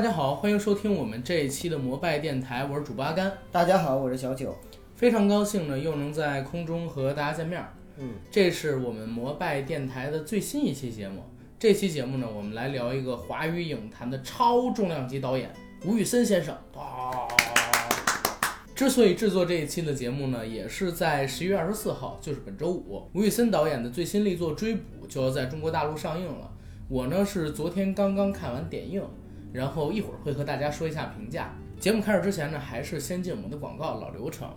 大家好，欢迎收听我们这一期的摩拜电台，我是主播阿甘，大家好，我是小九。非常高兴呢，又能在空中和大家见面儿。嗯，这是我们摩拜电台的最新一期节目。这期节目呢，我们来聊一个华语影坛的超重量级导演吴宇森先生。啊，之所以制作这一期的节目呢，也是在十一月二十四号，就是本周五，吴宇森导演的最新力作《追捕》就要在中国大陆上映了。我呢是昨天刚刚看完点映，然后一会儿会和大家说一下评价。节目开始之前呢，还是先进我们的广告老流程。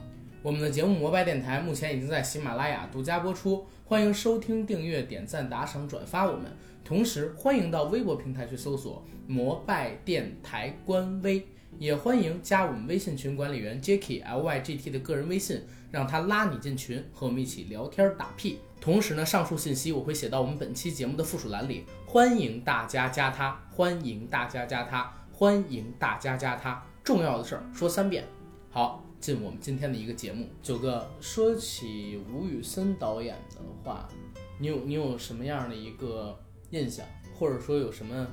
我们的节目《摩拜电台》目前已经在喜马拉雅独家播出，欢迎收听、订阅、点赞、打赏、转发我们。同时，欢迎到微博平台去搜索“摩拜电台”官微，也欢迎加我们微信群管理员 Jacky L Y G T 的个人微信，让他拉你进群，和我们一起聊天打屁。同时呢，上述信息我会写到我们本期节目的附属栏里，欢迎大家加他，欢迎大家加他，欢迎大家加他。重要的事儿说三遍。好，进我们今天的一个节目。九哥，说起吴宇森导演的话，你有你有什么样的一个印象，或者说有什么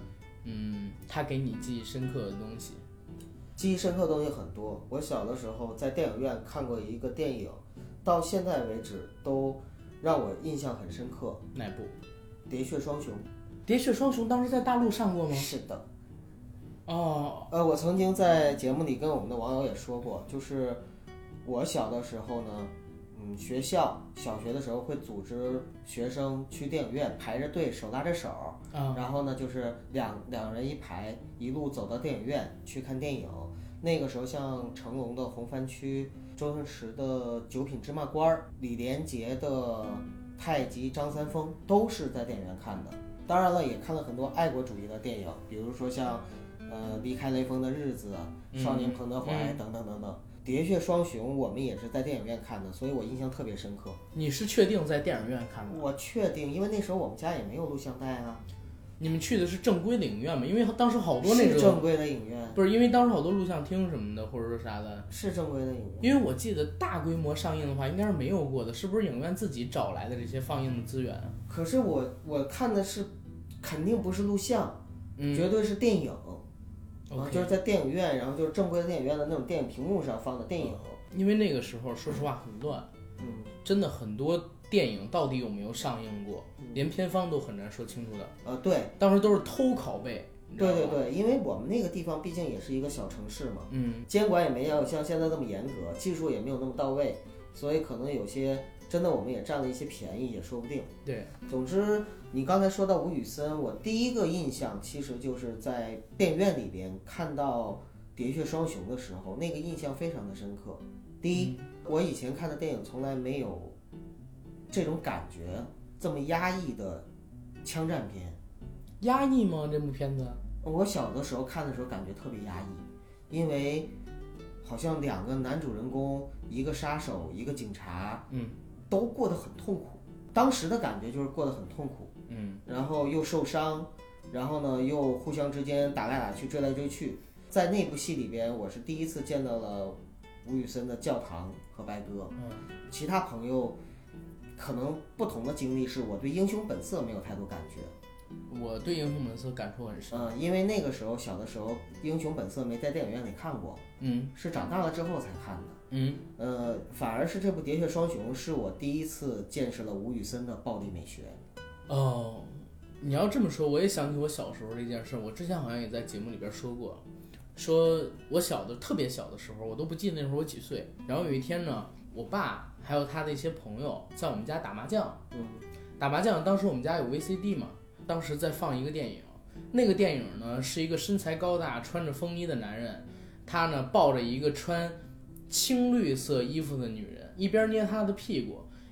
嗯，他给你记忆深刻的东西？记忆深刻的东西很多。我小的时候在电影院看过一个电影，到现在为止都让我印象很深刻，哪部？《喋血双雄《喋血双雄》当时在大陆上过》。吗？是的，哦，呃，我曾经在节目里跟我们的网友也说过，就是我小的时候呢，嗯，学校小学的时候会组织学生去电影院排着队，手拉着手，啊，然后呢，就是两两人一排，一路走到电影院去看电影。那个时候，像成龙的《红番区》，周星驰的《九品芝麻官》，李连杰的《太极张三丰》，都是在电影院看的。当然了，也看了很多爱国主义的电影，比如说像，呃，《离开雷锋的日子》嗯少年彭德怀》等等等等。喋血双雄》我们也是在电影院看的，所以我印象特别深刻。你是确定在电影院看的？我确定，因为那时候我们家也没有录像带啊，你们去的是正规的影院吗？因为当时好多那个是正规的影院。不是，因为当时好多录像厅什么的，或者说啥的。是正规的影院，因为我记得大规模上映的话，应该是没有过的，是不是影院自己找来的这些放映的资源啊？可是我我看的是，肯定不是录像，嗯。绝对是电影，啊，就是在电影院，然后就是正规的电影院的那种电影屏幕上放的电影，因为那个时候说实话很乱，嗯，真的很多电影到底有没有上映过，嗯。连片方都很难说清楚的。呃，对，当时都是偷拷贝，对对对，因为我们那个地方毕竟也是一个小城市嘛，嗯，监管也没有像现在这么严格，技术也没有那么到位，所以可能有些真的我们也占了一些便宜，也说不定。对，总之，你刚才说到吴宇森，我第一个印象其实就是在电影院里边看到《喋血双雄》的时候，那个印象非常的深刻。第一，我以前看的电影从来没有这种感觉，这么压抑的枪战片。压抑吗？这部片子？我小的时候看的时候感觉特别压抑，因为好像两个男主人公，一个杀手，一个警察，嗯都过得很痛苦。当时的感觉就是过得很痛苦。嗯然后又受伤，然后呢又互相之间打来打去、追来追去。在那部戏里边，我是第一次见到了吴宇森的《教堂》和白鸽。嗯其他朋友可能不同的经历是我对《英雄本色》没有太多感觉，我对《英雄本色》感触很深。嗯、因为那个时候小的时候，《英雄本色》没在电影院里看过，嗯是长大了之后才看的。嗯，呃，反而是这部《喋血双雄》是我第一次见识了吴宇森的暴力美学。哦，你要这么说，我也想起我小时候这件事。我之前好像也在节目里边说过，说我小的特别小的时候，我都不记得那时候我几岁。然后有一天呢，我爸还有他的一些朋友在我们家打麻将，嗯，打麻将。当时我们家有 VCD 嘛，当时在放一个电影，那个电影呢是一个身材高大、穿着风衣的男人，他呢抱着一个穿青绿色衣服的女人，一边捏她的屁股，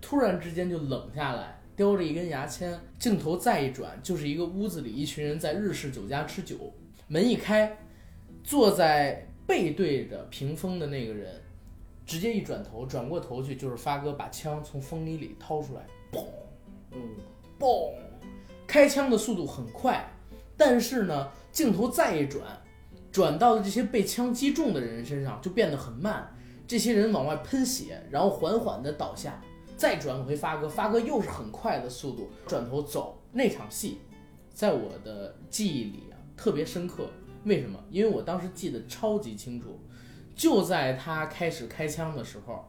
突然之间就冷下来，叼着一根牙签，镜头再一转，就是一个屋子里一群人在日式酒家吃酒，门一开。坐在背对着屏风的那个人，直接一转头，转过头去就是发哥把枪从风衣里掏出来，砰嗯，嘣，开枪的速度很快，但是呢，镜头再一转，转到了这些被枪击中的人身上就变得很慢，这些人往外喷血，然后缓缓的倒下，再转回发哥，发哥又是很快的速度转头走。那场戏，在我的记忆里啊特别深刻。为什么？因为我当时记得超级清楚，就在他开始开枪的时候，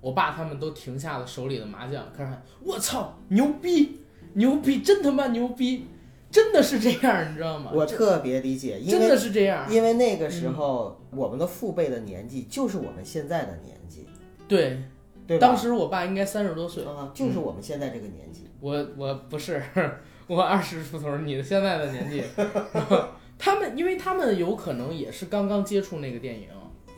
我爸他们都停下了手里的麻将，开始喊：“我操，牛逼！”牛逼，真他妈牛逼，真的是这样，你知道吗？我特别理解，因真的是这样。因为那个时候我们的父辈的年纪就是我们现在的年纪，对，对吧？当时我爸应该三十多岁，啊，就是我们现在这个年纪。我我不是，我二十出头，你的现在的年纪。他们，因为他们有可能也是刚刚接触那个电影。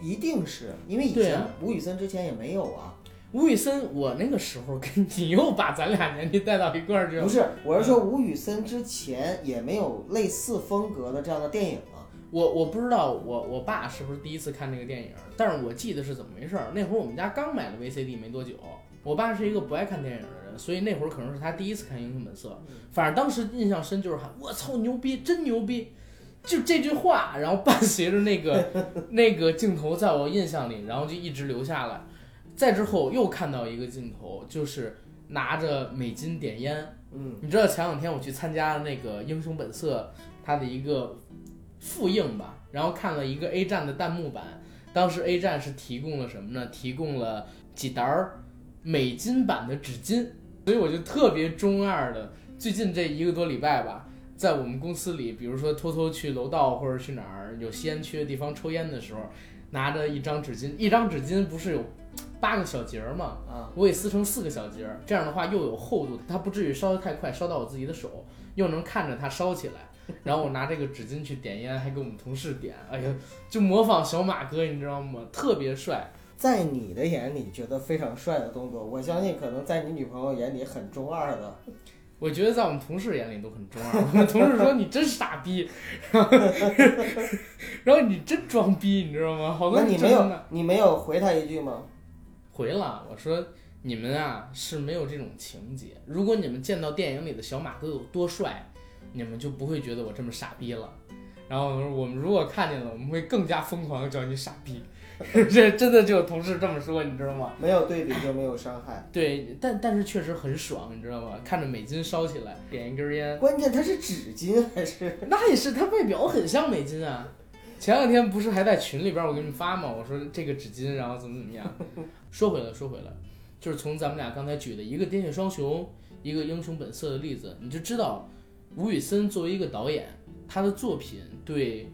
一定是因为以前啊吴宇森之前也没有啊，吴宇森，我那个时候跟你又把咱俩年纪带到一块儿去了不。是，我是说吴宇森之前也没有类似风格的这样的电影啊。我我不知道我我爸是不是第一次看这个电影，但是我记得是怎么回事儿。那会儿我们家刚买了 VCD 没多久，我爸是一个不爱看电影的人，所以那会儿可能是他第一次看《英雄本色》。反正当时印象深就是喊“我操牛逼，真牛逼”，就这句话，然后伴随着那个 那个镜头在我印象里，然后就一直留下来。再之后又看到一个镜头，就是拿着美金点烟，嗯，你知道前两天我去参加那个《英雄本色》他的一个复映吧，然后看了一个 A 站的弹幕版，当时 A 站是提供了什么呢？提供了几沓儿美金版的纸巾，所以我就特别中二的，最近这一个多礼拜吧，在我们公司里，比如说偷偷去楼道或者去哪儿有吸烟区的地方抽烟的时候，拿着一张纸巾，一张纸巾不是有八个小节儿吗？啊，我给撕成四个小节儿，这样的话又有厚度，它不至于烧得太快，烧到我自己的手，又能看着它烧起来。然后我拿这个纸巾去点烟，还给我们同事点，哎呀，就模仿小马哥，你知道吗？特别帅。在你的眼里觉得非常帅的动作，我相信可能在你女朋友眼里很中二的。我觉得在我们同事眼里都很中二，我们同事说你真傻逼，然后然后你真装逼，你知道吗？好多那你没有你没有回他一句吗？回了，我说你们啊是没有这种情节。如果你们见到电影里的小马哥有多帅，你们就不会觉得我这么傻逼了。然后我们如果看见了，我们会更加疯狂的叫你傻逼。这真的就有同事这么说，你知道吗？没有对比就没有伤害。对，但但是确实很爽，你知道吗？看着美金烧起来，点一根烟，关键它是纸巾还是？那也是，它外表很像美金啊。前两天不是还在群里边我给你们发吗？我说这个纸巾，然后怎么怎么样。说回来，说回来，就是从咱们俩刚才举的一个《喋血双雄》，一个《英雄本色》的例子，你就知道吴宇森作为一个导演，他的作品对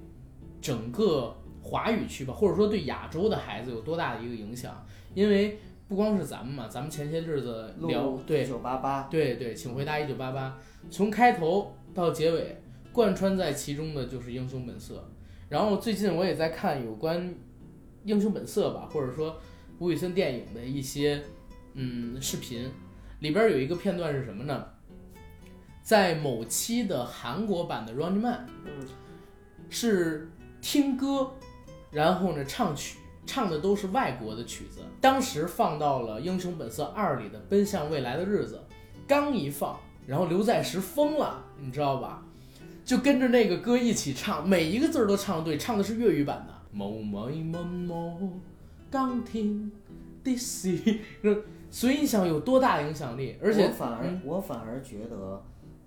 整个华语区吧，或者说对亚洲的孩子有多大的一个影响？因为不光是咱们嘛，咱们前些日子聊对一九八八，对对，请回答一九八八，从开头到结尾，贯穿在其中的就是《英雄本色》。然后最近我也在看有关《英雄本色》吧，或者说吴宇森电影的一些嗯视频，里边有一个片段是什么呢？在某期的韩国版的《Running Man》，嗯，是听歌，然后呢唱曲，唱的都是外国的曲子。当时放到了《英雄本色二》里的《奔向未来的日子》，刚一放，然后刘在石疯了，你知道吧？就跟着那个歌一起唱，每一个字儿都唱对，唱的是粤语版的。冇咪問我鋼天的事，所以你想有多大影响力？而且我反而、嗯我反而觉得，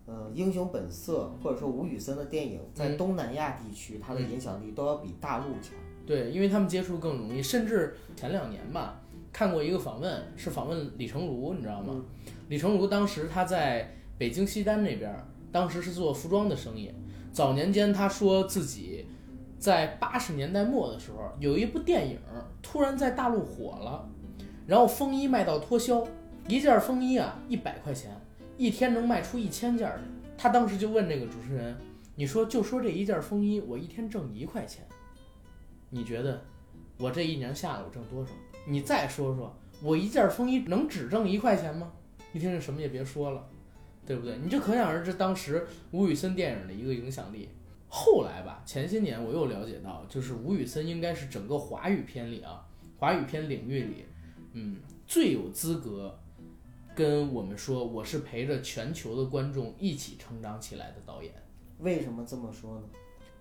呃，英雄本色或者说吴宇森的电影在嗯东南亚地区，它的影响力都要比大陆强。对，因为他们接触更容易，甚至前两年吧，看过一个访问，是访问李成儒，你知道吗？嗯李成儒当时他在北京西单那边儿，当时是做服装的生意。早年间他说自己在八十年代末的时候，有一部电影突然在大陆火了，然后风衣卖到脱销，一件风衣啊一百块钱，一天能卖出一千件儿。他当时就问这个主持人：“你说就说这一件风衣，我一天挣一块钱。”你觉得我这一年下来我挣多少？你再说说，我一件风衣能只挣一块钱吗？一听就什么也别说了，对不对？你就可想而知当时吴宇森电影的一个影响力。后来吧，前些年我又了解到，就是吴宇森应该是整个华语片里啊，华语片领域里，嗯，最有资格跟我们说我是陪着全球的观众一起成长起来的导演。为什么这么说呢？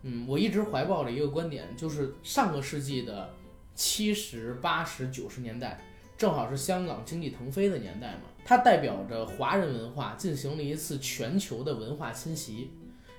嗯，我一直怀抱着一个观点，就是上个世纪的七十八十九十年代，正好是香港经济腾飞的年代嘛，它代表着华人文化进行了一次全球的文化侵袭。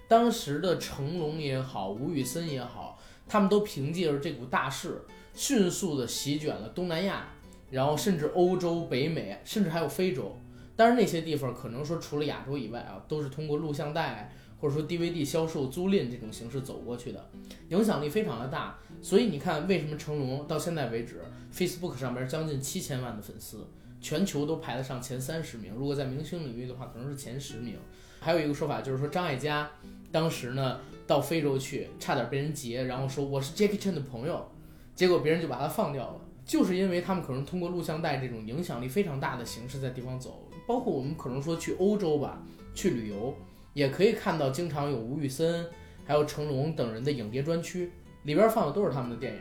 当时的成龙也好，吴宇森也好，他们都凭借着这股大势，迅速的席卷了东南亚，然后甚至欧洲、北美，甚至还有非洲。当然那些地方可能说除了亚洲以外啊，都是通过录像带或者说 DVD 销售、租赁这种形式走过去的，影响力非常的大。所以你看，为什么成龙到现在为止，Facebook 上边将近七千万的粉丝，全球都排得上前三十名。如果在明星领域的话，可能是前十名。还有一个说法就是说，张艾嘉当时呢到非洲去，差点被人劫，然后说我是 Jackie Chan 的朋友，结果别人就把他放掉了，就是因为他们可能通过录像带这种影响力非常大的形式在地方走，包括我们可能说去欧洲吧，去旅游也可以看到经常有吴宇森还有成龙等人的影碟专区，里边放的都是他们的电影，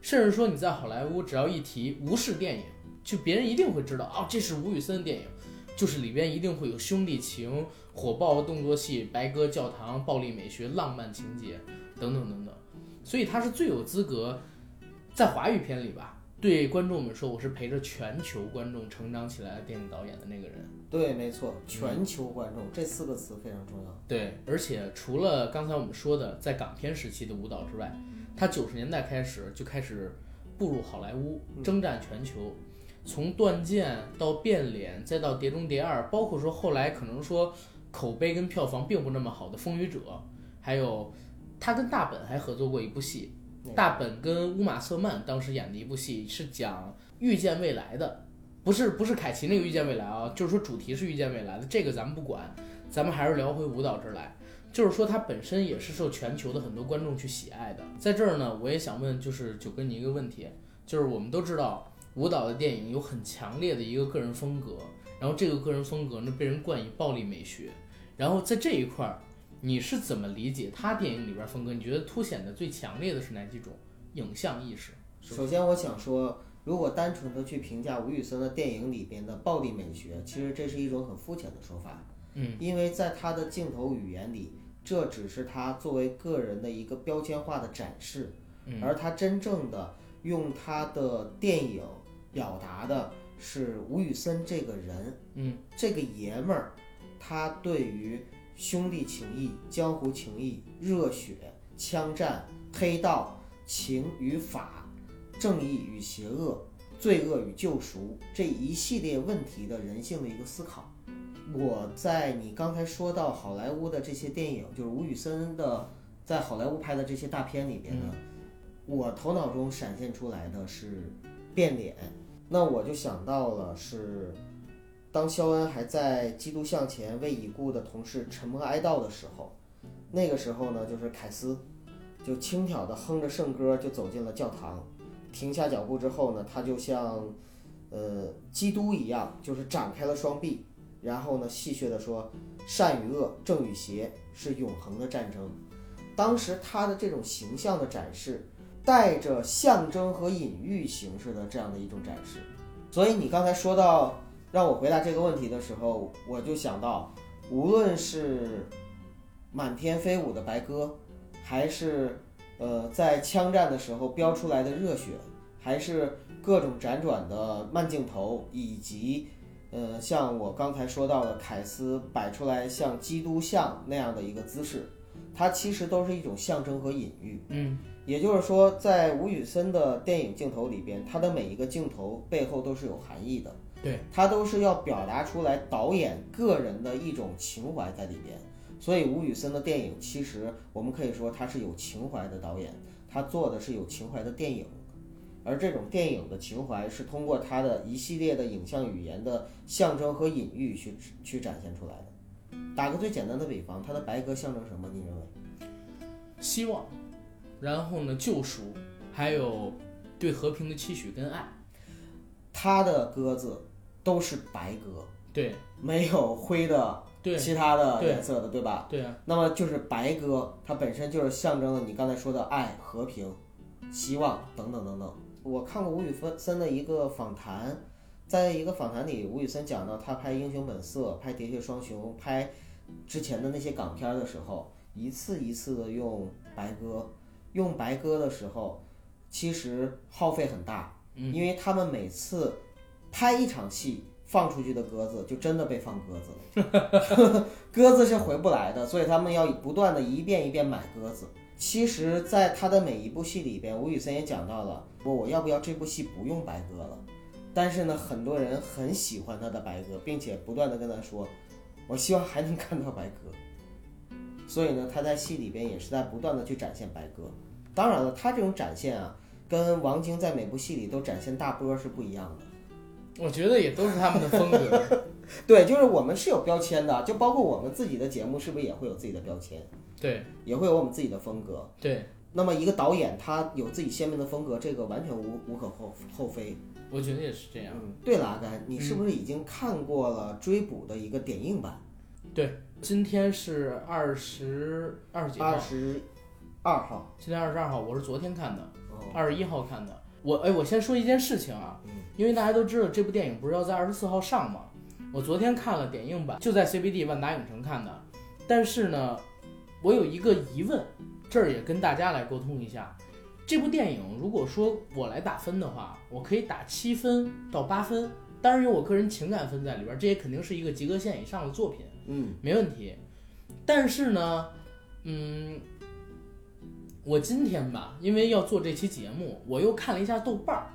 甚至说你在好莱坞只要一提吴氏电影，就别人一定会知道哦，这是吴宇森的电影，就是里边一定会有兄弟情。火爆动作戏、白鸽教堂、暴力美学、浪漫情节等等等等，所以他是最有资格在华语片里吧，对观众们说我是陪着全球观众成长起来的电影导演的那个人。对，没错，全球观众这四个词非常重要。对，而且除了刚才我们说的在港片时期的舞蹈之外，他九十年代开始就开始步入好莱坞，征战全球，从《断剑》到《变脸》，再到《碟中谍二》，包括说后来可能说。口碑跟票房并不那么好的《风雨者》，还有他跟大本还合作过一部戏，大本跟乌玛瑟曼当时演的一部戏是讲遇见未来的，不是不是凯奇那个遇见未来啊，就是说主题是遇见未来的，这个咱们不管，咱们还是聊回舞蹈这儿来，就是说它本身也是受全球的很多观众去喜爱的。在这儿呢，我也想问，就是九哥你一个问题，就是我们都知道舞蹈的电影有很强烈的一个个人风格，然后这个个人风格呢被人冠以暴力美学。然后在这一块儿，你是怎么理解他电影里边风格？你觉得凸显的最强烈的是哪几种影像意识？首先，我想说，如果单纯的去评价吴宇森的电影里边的暴力美学，其实这是一种很肤浅的说法。嗯，因为在他的镜头语言里，这只是他作为个人的一个标签化的展示，而他真正的用他的电影表达的是吴宇森这个人，嗯，这个爷们儿。他对于兄弟情谊、江湖情谊、热血、枪战、黑道、情与法、正义与邪恶、罪恶与救赎这一系列问题的人性的一个思考，我在你刚才说到好莱坞的这些电影，就是吴宇森的在好莱坞拍的这些大片里边呢，我头脑中闪现出来的是变脸，那我就想到了是。当肖恩还在基督像前为已故的同事沉默哀悼的时候，那个时候呢，就是凯斯就轻佻地哼着圣歌就走进了教堂，停下脚步之后呢，他就像呃基督一样，就是展开了双臂，然后呢戏谑地说：“善与恶，正与邪是永恒的战争。”当时他的这种形象的展示，带着象征和隐喻形式的这样的一种展示，所以你刚才说到。让我回答这个问题的时候，我就想到，无论是满天飞舞的白鸽，还是呃在枪战的时候飙出来的热血，还是各种辗转的慢镜头，以及呃像我刚才说到的凯斯摆出来像基督像那样的一个姿势，它其实都是一种象征和隐喻。嗯，也就是说，在吴宇森的电影镜头里边，他的每一个镜头背后都是有含义的。对他都是要表达出来导演个人的一种情怀在里边，所以吴宇森的电影其实我们可以说他是有情怀的导演，他做的是有情怀的电影，而这种电影的情怀是通过他的一系列的影像语言的象征和隐喻去去展现出来的。打个最简单的比方，他的白鸽象征什么？你认为？希望，然后呢？救赎，还有对和平的期许跟爱。他的鸽子。都是白鸽，对。没有灰的，对。其他的颜色的，对吧？对。啊，那么就是白鸽，它本身就是象征了你刚才说的爱、和平、希望等等等等。我看过吴宇森的一个访谈，在一个访谈里，吴宇森讲到他拍《英雄本色》、拍《喋血双雄》、拍之前的那些港片的时候，一次一次的用白鸽，用白鸽的时候，其实耗费很大，因为他们每次拍一场戏。放出去的鸽子就真的被放鸽子了，鸽子是回不来的，所以他们要不断的一遍一遍买鸽子。其实，在他的每一部戏里边，吴宇森也讲到了，我我要不要这部戏不用白鸽了？但是呢，很多人很喜欢他的白鸽，并且不断的跟他说，我希望还能看到白鸽。所以呢，他在戏里边也是在不断的去展现白鸽。当然了，他这种展现啊，跟王晶在每部戏里都展现大波是不一样的。我觉得也都是他们的风格。对，就是我们是有标签的，就包括我们自己的节目，是不是也会有自己的标签？对也会有我们自己的风格。对，那么一个导演他有自己鲜明的风格，这个完全无无可厚厚非。我觉得也是这样。嗯，对了，阿甘，你是不是已经看过了《追捕》的一个点映版？对，今天是二十二十几号二，十二号。今天二十二号，我是昨天看的，哦，二十一号看的。我哎，我先说一件事情啊，因为大家都知道这部电影不是要在二十四号上吗？我昨天看了点映版，就在 CBD 万达影城看的。但是呢，我有一个疑问，这儿也跟大家来沟通一下。这部电影如果说我来打分的话，我可以打七分到八分，当然有我个人情感分在里边儿，这也肯定是一个及格线以上的作品。嗯没问题。但是呢，嗯，我今天吧，因为要做这期节目，我又看了一下豆瓣儿。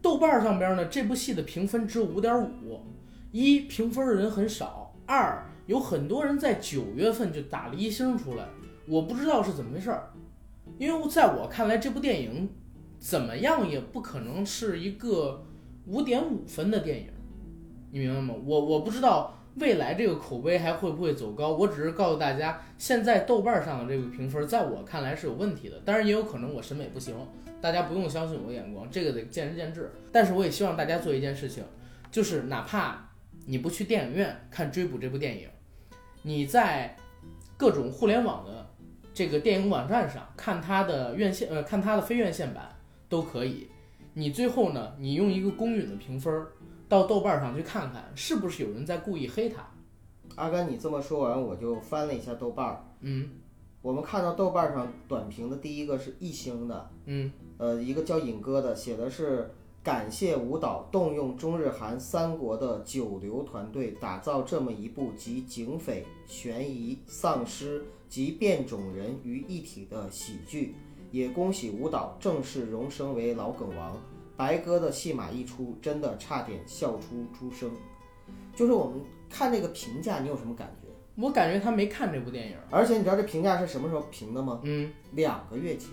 豆瓣儿上边呢，这部戏的评分只有五点五，一评分的人很少，二有很多人在九月份就打了一星出来，我不知道是怎么回事儿。因为在我看来，这部电影怎么样也不可能是一个五点五分的电影，你明白吗？我我不知道未来这个口碑还会不会走高，我只是告诉大家，现在豆瓣上的这个评分，在我看来是有问题的。当然，也有可能我审美不行，大家不用相信我的眼光，这个得见仁见智。但是我也希望大家做一件事情，就是哪怕你不去电影院看《追捕》这部电影，你在各种互联网的这个电影网站上看它的院线，呃，看它的非院线版都可以。你最后呢，你用一个公允的评分到豆瓣上去看看，是不是有人在故意黑他？阿甘，你这么说完，我就翻了一下豆瓣儿。嗯我们看到豆瓣上短评的第一个是一星的，嗯呃，一个叫尹哥的，写的是感谢舞蹈动用中日韩三国的九流团队打造这么一部集警匪、悬疑、丧尸及变种人于一体的喜剧，也恭喜舞蹈正式荣升为老梗王。白鸽的戏码一出，真的差点笑出猪声。就是我们看这个评价，你有什么感觉？我感觉他没看这部电影。而且你知道这评价是什么时候评的吗？嗯，两个月前。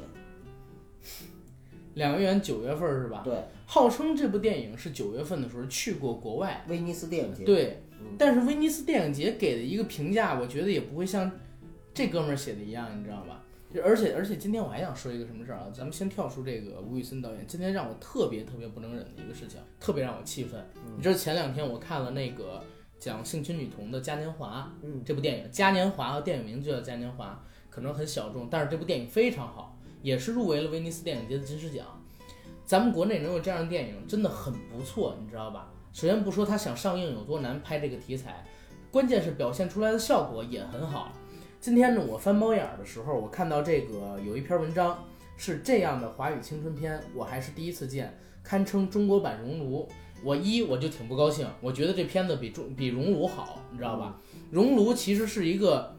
两个月九月份是吧？对，号称这部电影是九月份的时候去过国外，威尼斯电影节。对嗯，但是威尼斯电影节给的一个评价，我觉得也不会像这哥们儿写的一样，你知道吧？就而且而且今天我还想说一个什么事儿啊？咱们先跳出这个吴宇森导演，今天让我特别特别不能忍的一个事情，特别让我气愤。你知道前两天我看了那个讲性侵女童的《嘉年华》，嗯，这部电影《嘉年华》的电影名就叫《嘉年华》，可能很小众，但是这部电影非常好，也是入围了威尼斯电影节的金狮奖。咱们国内能有这样的电影，真的很不错，你知道吧？首先不说他想上映有多难拍这个题材，关键是表现出来的效果也很好。今天呢，我翻猫眼儿的时候，我看到这个有一篇文章是这样的华语青春片，我还是第一次见，堪称中国版《熔炉》。我一我就挺不高兴，我觉得这片子比中比《熔炉》好，你知道吧？《熔炉》其实是一个，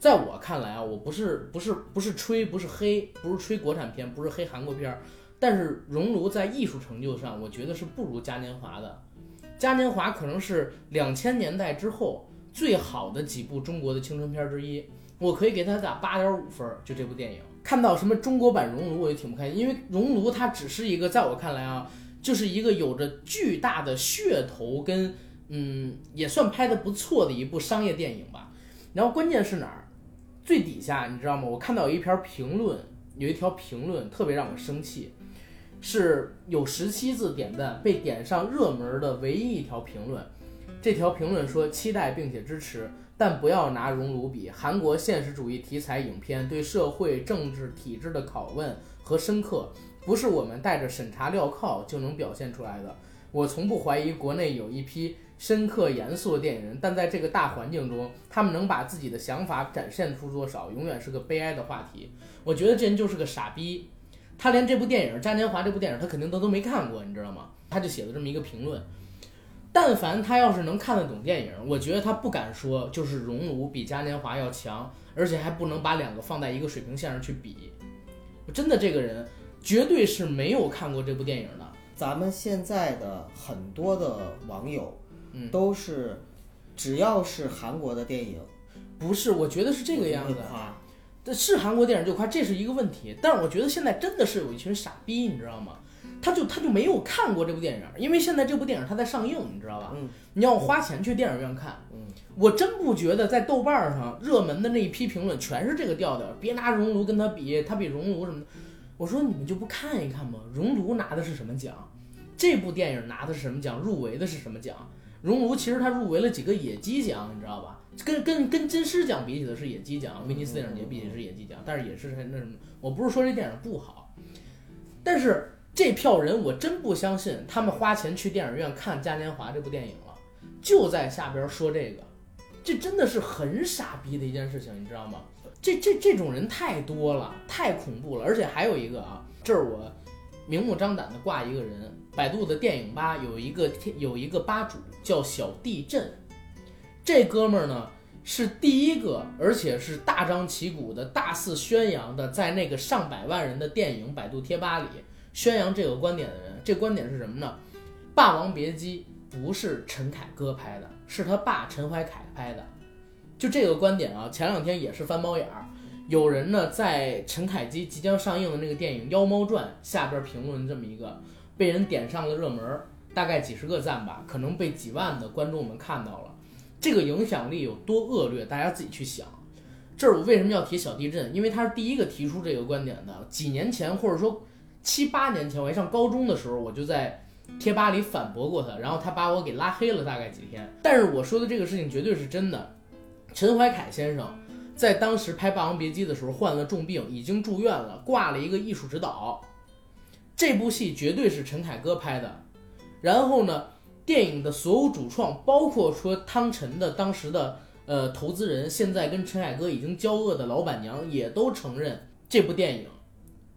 在我看来啊，我不是不是不是吹，不是黑，不是吹国产片，不是黑韩国片儿，但是《熔炉》在艺术成就上，我觉得是不如《嘉年华》的。《嘉年华》可能是两千年代之后最好的几部中国的青春片之一，我可以给它打八点五分。就这部电影，看到什么中国版《熔炉》，我就挺不开心，因为《熔炉》它只是一个，在我看来啊，就是一个有着巨大的噱头跟嗯，也算拍的不错的一部商业电影吧。然后关键是哪儿？最底下你知道吗？我看到有一篇评论，有一条评论特别让我生气，是有十七字点赞，被点上热门的唯一一条评论。这条评论说期待并且支持，但不要拿熔炉比。韩国现实主义题材影片对社会政治体制的拷问和深刻，不是我们带着审查镣铐就能表现出来的。我从不怀疑国内有一批深刻严肃的电影人，但在这个大环境中，他们能把自己的想法展现出多少，永远是个悲哀的话题。我觉得这人就是个傻逼，他连这部电影《嘉年华》这部电影他肯定都都没看过，你知道吗？他就写了这么一个评论。但凡他要是能看得懂电影，我觉得他不敢说就是《熔炉》比《嘉年华》要强，而且还不能把两个放在一个水平线上去比。真的，这个人绝对是没有看过这部电影的。咱们现在的很多的网友，嗯都是只要是韩国的电影，不是，我觉得是这个样子会。夸这是韩国电影就夸，这是一个问题。但是我觉得现在真的是有一群傻逼，你知道吗？他就他就没有看过这部电影，因为现在这部电影它在上映，你知道吧？嗯，你要花钱去电影院看，嗯，我真不觉得在豆瓣上热门的那一批评论全是这个调调，别拿熔炉跟他比，他比熔炉什么的。我说你们就不看一看吗？熔炉拿的是什么奖？这部电影拿的是什么奖？入围的是什么奖？熔炉其实它入围了几个野鸡奖，你知道吧？跟跟跟金狮奖比起的是野鸡奖，威尼斯电影节比起是野鸡奖，但是也是那什么。我不是说这电影不好，但是这票人我真不相信他们花钱去电影院看《嘉年华》这部电影了，就在下边说这个，这真的是很傻逼的一件事情，你知道吗？这这这种人太多了，太恐怖了，而且还有一个啊，这儿我明目张胆的挂一个人，百度的电影吧有一个有一个吧主叫小地震，这哥们儿呢是第一个，而且是大张旗鼓的大肆宣扬的，在那个上百万人的电影百度贴吧里宣扬这个观点的人。这观点是什么呢？《霸王别姬》不是陈凯歌拍的，是他爸陈怀凯拍的。就这个观点啊，前两天也是翻猫眼儿，有人呢在陈凯基即将上映的那个电影《妖猫传》下边评论这么一个，被人点上了热门，大概几十个赞吧，可能被几万的观众们看到了。这个影响力有多恶劣，大家自己去想。这儿我为什么要提小地震？因为他是第一个提出这个观点的。几年前，或者说七八年前，我还上高中的时候，我就在贴吧里反驳过他，然后他把我给拉黑了大概几天。但是我说的这个事情绝对是真的。陈怀凯先生在当时拍《霸王别姬》的时候患了重病，已经住院了，挂了一个艺术指导。这部戏绝对是陈凯歌拍的。然后呢，电影的所有主创，包括说汤臣的当时的呃投资人，现在跟陈凯歌已经交恶的老板娘，也都承认这部电影《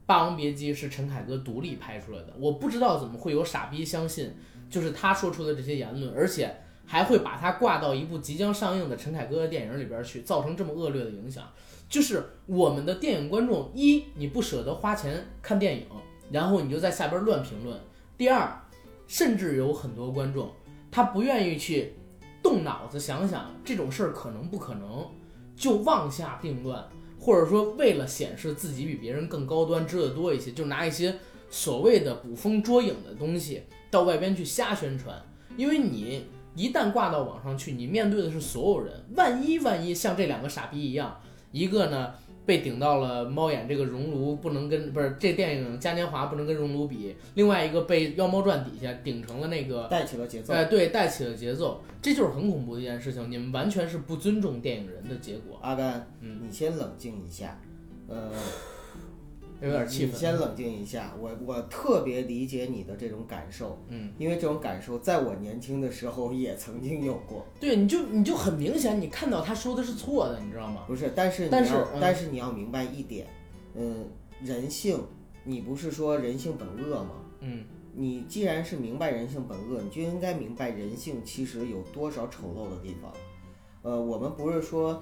霸王别姬》是陈凯歌独立拍出来的。我不知道怎么会有傻逼相信，就是他说出的这些言论，而且还会把它挂到一部即将上映的陈凯歌的电影里边去，造成这么恶劣的影响。就是我们的电影观众，一你不舍得花钱看电影，然后你就在下边乱评论；第二，甚至有很多观众他不愿意去动脑子想想这种事儿可能不可能，就妄下定论，或者说为了显示自己比别人更高端，知道多一些，就拿一些所谓的捕风捉影的东西到外边去瞎宣传。因为你一旦挂到网上去，你面对的是所有人，万一万一像这两个傻逼一样，一个呢被顶到了猫眼这个熔炉不能跟不是这电影嘉年华不能跟熔炉比，另外一个被妖猫传底下顶成了那个带起了节奏。哎，对，带起了节奏，这就是很恐怖的一件事情。你们完全是不尊重电影人的结果，阿甘，嗯，你先冷静一下，呃，有点气你。先冷静一下，我我特别理解你的这种感受，嗯，因为这种感受在我年轻的时候也曾经有过。对，你就你就很明显，你看到他说的是错的，你知道吗？不是，但是但是嗯但是你要明白一点，嗯，人性，你不是说人性本恶吗？嗯，你既然是明白人性本恶，你就应该明白人性其实有多少丑陋的地方。呃，我们不是说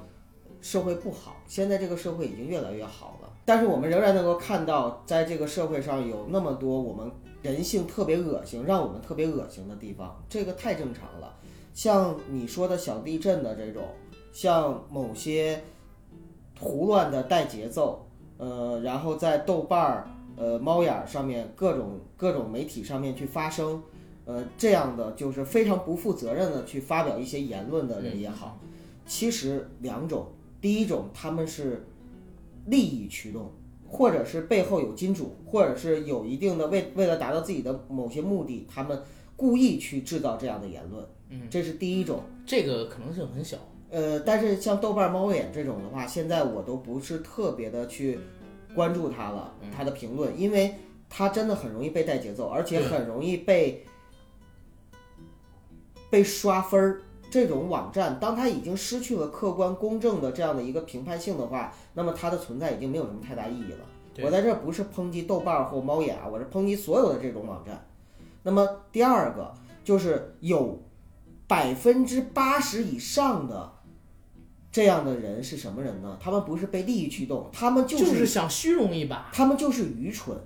社会不好，现在这个社会已经越来越好了，但是我们仍然能够看到，在这个社会上有那么多我们人性特别恶心，让我们特别恶心的地方，这个太正常了。像你说的小地震的这种，像某些胡乱的带节奏，呃，然后在豆瓣儿、呃猫眼儿上面各种各种媒体上面去发声，呃，这样的就是非常不负责任的去发表一些言论的人也好，其实两种，第一种他们是利益驱动，或者是背后有金主，或者是有一定的为为了达到自己的某些目的，他们故意去制造这样的言论，嗯，这是第一种。这个可能性很小。呃，但是像豆瓣猫眼这种的话，现在我都不是特别的去关注它了，嗯它的评论，因为它真的很容易被带节奏，而且很容易被被刷分儿。这种网站，当它已经失去了客观公正的这样的一个评判性的话，那么它的存在已经没有什么太大意义了。我在这儿不是抨击豆瓣儿或猫眼啊，我是抨击所有的这种网站。那么第二个就是有百分之八十以上的这样的人是什么人呢？他们不是被利益驱动，他们就就是想虚荣一把。他们就是愚蠢，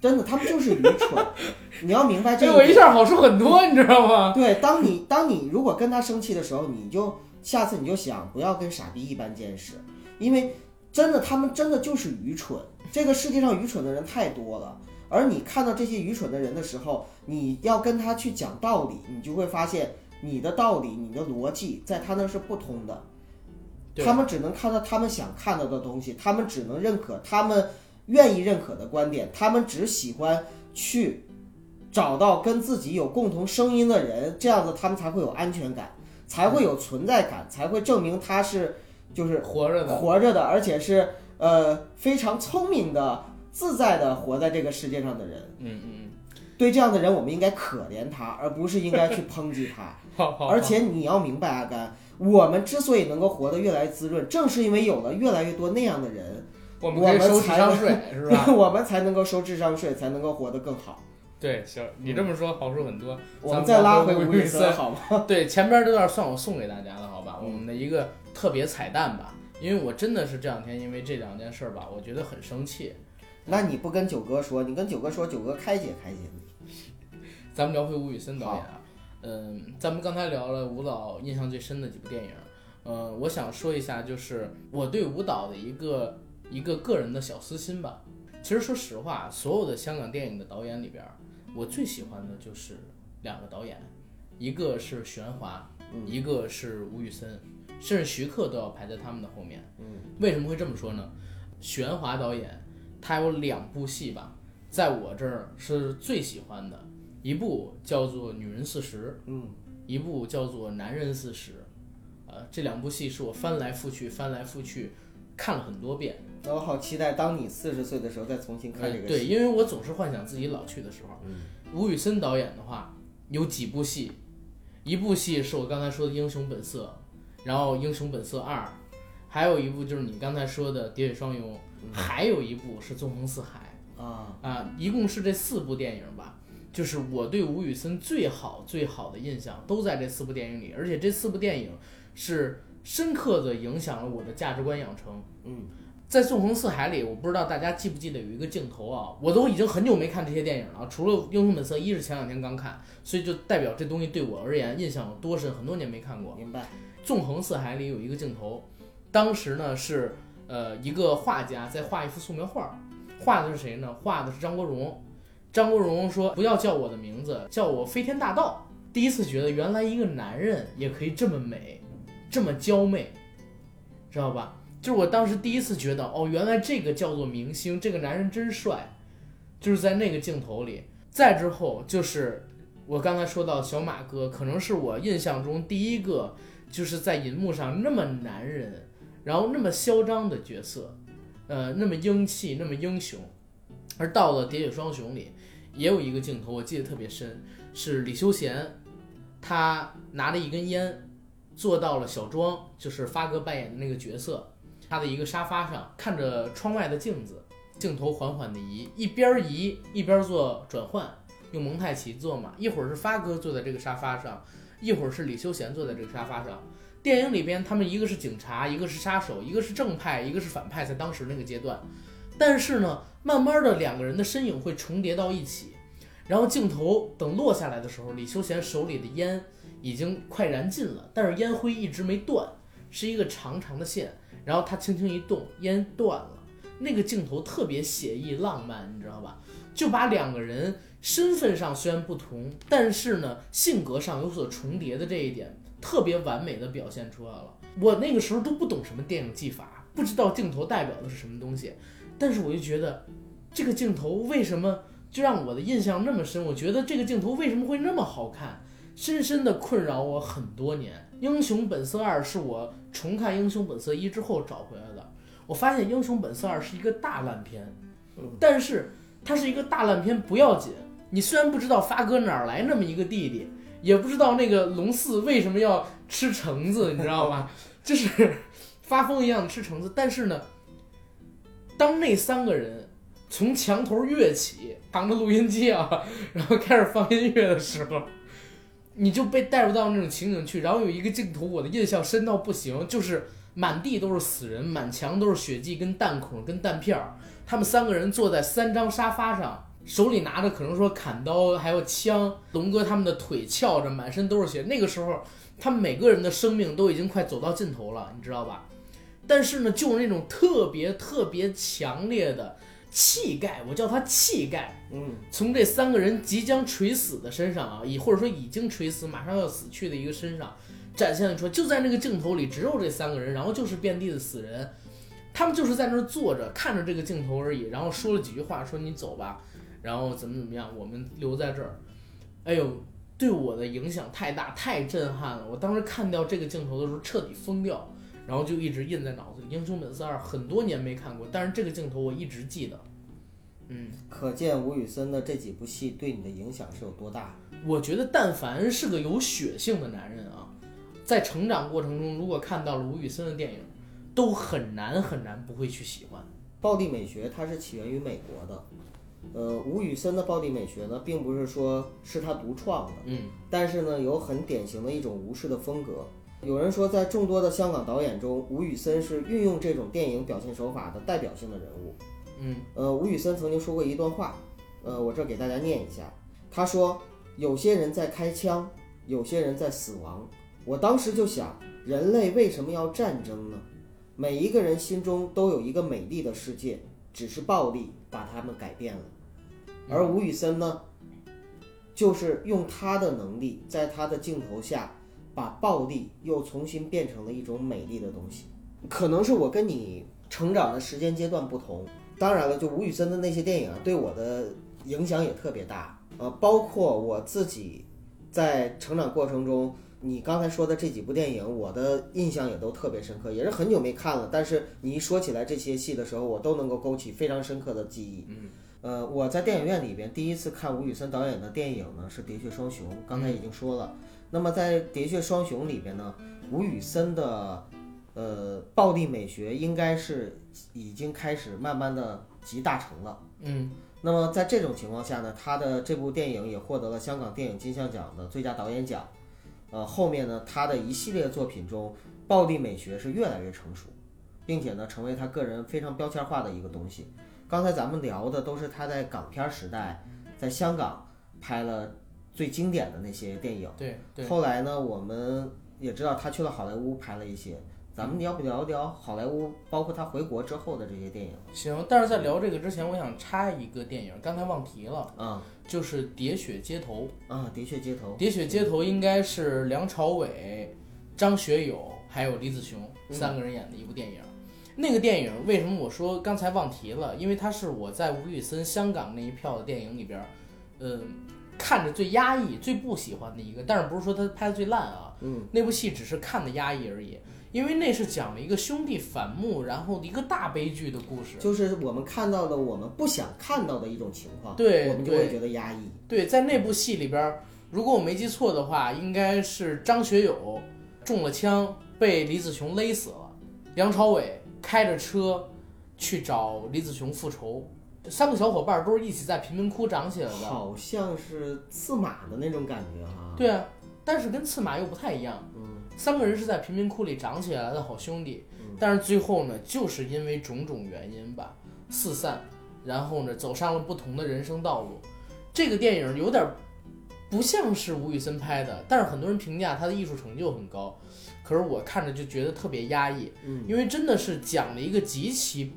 真的，他们就是愚蠢。你要明白这对我一。下好受很多，你知道吗？对，当你当你如果跟他生气的时候，你就下次你就想不要跟傻逼一般见识，因为真的他们真的就是愚蠢。这个世界上愚蠢的人太多了，而你看到这些愚蠢的人的时候，你要跟他去讲道理，你就会发现你的道理、你的逻辑在他那是不通的。他们只能看到他们想看到的东西，他们只能认可他们愿意认可的观点，他们只喜欢去找到跟自己有共同声音的人，这样子他们才会有安全感，才会有存在感，才会证明他是就是活着的，活着的，而且是呃非常聪明的、自在的活在这个世界上的人。嗯嗯对这样的人，我们应该可怜他，而不是应该去抨击他。嗯，好好，而且你要明白，阿甘，我们之所以能够活得越来越滋润，正是因为有了越来越多那样的人，我们收智商税，是吧？我们才能够收智商税，才能够活得更好。对，行，你这么说好处很多。我们再拉回吴吴宇森，好吗？对，前边这段算我送给大家的，好吧？嗯我们的一个特别彩蛋吧，因为我真的是这两天因为这两件事儿吧，我觉得很生气。那你不跟九哥说，你跟九哥说，九哥开解开解你。咱们聊回吴宇森导演啊，嗯，咱们刚才聊了舞蹈印象最深的几部电影，呃，我想说一下，就是我对舞蹈的一个一个个人的小私心吧。其实说实话，所有的香港电影的导演里边儿，我最喜欢的就是两个导演，一个是许鞍华，一个是吴宇森，甚至徐克都要排在他们的后面。嗯，为什么会这么说呢？许鞍华导演他有两部戏吧，在我这儿是最喜欢的，一部叫做《女人四十》，嗯，一部叫做《男人四十》。呃，这两部戏是我翻来覆去、翻来覆去看了很多遍。那我好期待，当你四十岁的时候再重新看这个呃对，因为我总是幻想自己老去的时候。嗯吴宇森导演的话有几部戏，一部戏是我刚才说的《英雄本色》，然后《英雄本色二》，还有一部就是你刚才说的《喋血双雄》，还有一部是《纵横四海》啊，啊，一共是这四部电影吧。就是我对吴宇森最好最好的印象都在这四部电影里，而且这四部电影是深刻的影响了我的价值观养成。嗯，在《纵横四海》里，我不知道大家记不记得有一个镜头啊，我都已经很久没看这些电影了，除了《英雄本色一》是前两天刚看，所以就代表这东西对我而言印象有多深，很多年没看过。明白。《纵横四海》里有一个镜头，当时呢是呃一个画家在画一幅素描画，画的是谁呢？画的是张国荣。张国荣说：“不要叫我的名字，叫我飞天大盗。”第一次觉得原来一个男人也可以这么美，这么娇媚，知道吧？就是我当时第一次觉得，哦，原来这个叫做明星，这个男人真帅，就是在那个镜头里。再之后就是我刚才说到小马哥，可能是我印象中第一个就是在银幕上那么男人，然后那么嚣张的角色，呃，那么英气，那么英雄。而到了《喋血双雄》里，也有一个镜头我记得特别深，是李修贤，他拿着一根烟，坐到了小庄，就是发哥扮演的那个角色，他的一个沙发上，看着窗外的镜子，镜头缓缓的移，一边移一边做转换，用蒙太奇做嘛，一会儿是发哥坐在这个沙发上，一会儿是李修贤坐在这个沙发上。电影里边，他们一个是警察，一个是杀手，一个是正派，一个是反派，在当时那个阶段。但是呢，慢慢的两个人的身影会重叠到一起，然后镜头等落下来的时候，李修贤手里的烟已经快燃尽了，但是烟灰一直没断，是一个长长的线。然后他轻轻一动，烟断了。那个镜头特别写意浪漫，你知道吧？就把两个人身份上虽然不同，但是呢性格上有所重叠的这一点，特别完美的表现出来了。我那个时候都不懂什么电影技法，不知道镜头代表的是什么东西，但是我就觉得这个镜头为什么就让我的印象那么深？我觉得这个镜头为什么会那么好看？深深的困扰我很多年。《英雄本色二》是我重看《英雄本色一》之后找回来的。我发现《英雄本色二》是一个大烂片，但是它是一个大烂片不要紧。你虽然不知道发哥哪儿来那么一个弟弟，也不知道那个龙四为什么要吃橙子，你知道吗？就是发疯一样的吃橙子。但是呢，当那三个人从墙头跃起，扛着录音机啊，然后开始放音乐的时候，你就被带入到那种情景去。然后有一个镜头，我的印象深到不行，就是满地都是死人，满墙都是血迹跟弹孔跟弹片儿。他们三个人坐在三张沙发上。手里拿着可能说砍刀，还有枪，龙哥他们的腿翘着，满身都是血。那个时候，他们每个人的生命都已经快走到尽头了，你知道吧？但是呢，就是那种特别特别强烈的气概，我叫他气概，嗯，从这三个人即将垂死的身上啊，以或者说已经垂死，马上要死去的一个身上，展现出就在那个镜头里，只有这三个人，然后就是遍地的死人，他们就是在那儿坐着看着这个镜头而已，然后说了几句话，说你走吧。然后怎么怎么样，我们留在这儿，哎呦，对我的影响太大，太震撼了。我当时看到这个镜头的时候，彻底疯掉，然后就一直印在脑子里。《英雄本色二》很多年没看过，但是这个镜头我一直记得。嗯，可见吴宇森的这几部戏对你的影响是有多大。我觉得，但凡是个有血性的男人啊，在成长过程中，如果看到了吴宇森的电影，都很难很难不会去喜欢。暴力美学它是起源于美国的。呃，吴宇森的暴力美学呢，并不是说是他独创的，嗯，但是呢，有很典型的一种无视的风格。有人说，在众多的香港导演中，吴宇森是运用这种电影表现手法的代表性的人物。嗯，呃，吴宇森曾经说过一段话，呃，我这给大家念一下。他说：“有些人在开枪，有些人在死亡。我当时就想，人类为什么要战争呢？每一个人心中都有一个美丽的世界，只是暴力把他们改变了。”而吴宇森呢，就是用他的能力，在他的镜头下，把暴力又重新变成了一种美丽的东西。可能是我跟你成长的时间阶段不同，当然了，就吴宇森的那些电影啊，对我的影响也特别大。呃，包括我自己在成长过程中，你刚才说的这几部电影，我的印象也都特别深刻，也是很久没看了。但是你一说起来这些戏的时候，我都能够勾起非常深刻的记忆。嗯。呃，我在电影院里边第一次看吴宇森导演的电影呢，是《喋血双雄》。刚才已经说了，那么在《喋血双雄》里边呢，吴宇森的呃暴力美学应该是已经开始慢慢的集大成了。嗯，那么在这种情况下呢，他的这部电影也获得了香港电影金像奖的最佳导演奖。呃，后面呢，他的一系列作品中，暴力美学是越来越成熟，并且呢，成为他个人非常标签化的一个东西。刚才咱们聊的都是他在港片时代，在香港拍了最经典的那些电影。对对。后来呢，我们也知道他去了好莱坞拍了一些。咱们要不聊一聊好莱坞，包括他回国之后的这些电影？行，但是在聊这个之前，我想插一个电影，刚才忘提了啊，就是《喋血街头》啊，《喋血街头》。《喋血街头》应该是梁朝伟、张学友还有李子雄三个人演的一部电影。那个电影为什么我说刚才忘提了？因为它是我在吴宇森香港那一票的电影里边，嗯，看着最压抑、最不喜欢的一个。但是不是说他拍的最烂啊？嗯，那部戏只是看的压抑而已。因为那是讲了一个兄弟反目，然后一个大悲剧的故事。就是我们看到的我们不想看到的一种情况，对，我们就会觉得压抑。对，在那部戏里边，如果我没记错的话，应该是张学友中了枪，被李子雄勒死了，梁朝伟。开着车去找李子雄复仇，三个小伙伴都是一起在贫民窟长起来的，好像是刺马的那种感觉哈。对啊，但是跟刺马又不太一样。嗯，三个人是在贫民窟里长起来的好兄弟，但是最后呢，就是因为种种原因吧，四散，然后呢，走上了不同的人生道路。这个电影有点不像是吴宇森拍的，但是很多人评价他的艺术成就很高。可是我看着就觉得特别压抑，嗯，因为真的是讲了一个极其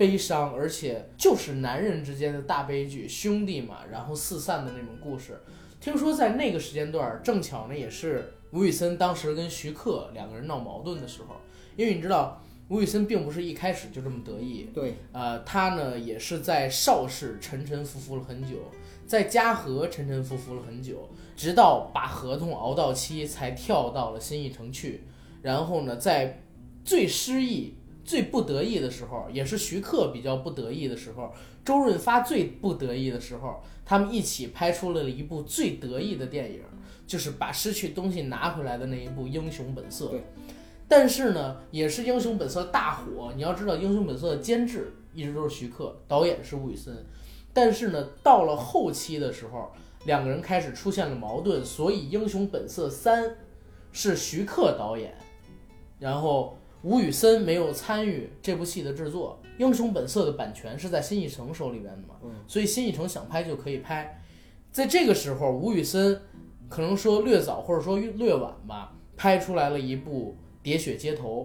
悲伤，而且就是男人之间的大悲剧，兄弟嘛，然后四散的那种故事。听说在那个时间段，正巧呢也是吴宇森当时跟徐克两个人闹矛盾的时候，因为你知道吴宇森并不是一开始就这么得意，对，呃，他呢也是在邵氏沉沉浮浮了很久，在嘉禾沉沉浮浮了很久。直到把合同熬到期才跳到了新艺城去。然后呢，在最失意、最不得意的时候，也是徐克比较不得意的时候，周润发最不得意的时候，他们一起拍出了一部最得意的电影，就是把失去东西拿回来的那一部《英雄本色》。对。但是呢，也是《英雄本色》大火。你要知道，《英雄本色》的监制一直都是徐克，导演是吴宇森。但是呢，到了后期的时候，两个人开始出现了矛盾，所以《英雄本色三》是徐克导演，然后吴宇森没有参与这部戏的制作。《英雄本色》的版权是在新艺城手里边的嘛，嗯所以新艺城想拍就可以拍。在这个时候，吴宇森可能说略早或者说略晚吧，拍出来了一部《喋血街头》，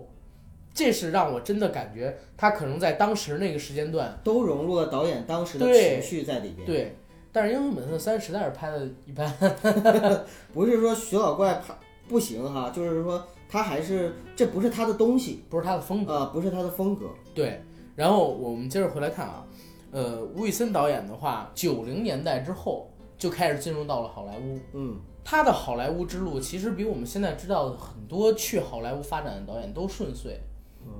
这是让我真的感觉他可能在当时那个时间段都融入了导演当时的情绪在里边。对，但是《英雄本色三》实在是拍的一般。不是说徐老怪拍不行哈，就是说他还是这不是他的东西不是他的风格。呃、不是他的风格。对，然后我们接着回来看啊，呃，吴宇森导演的话，九零年代之后就开始进入到了好莱坞。嗯，他的好莱坞之路其实比我们现在知道的很多去好莱坞发展的导演都顺遂，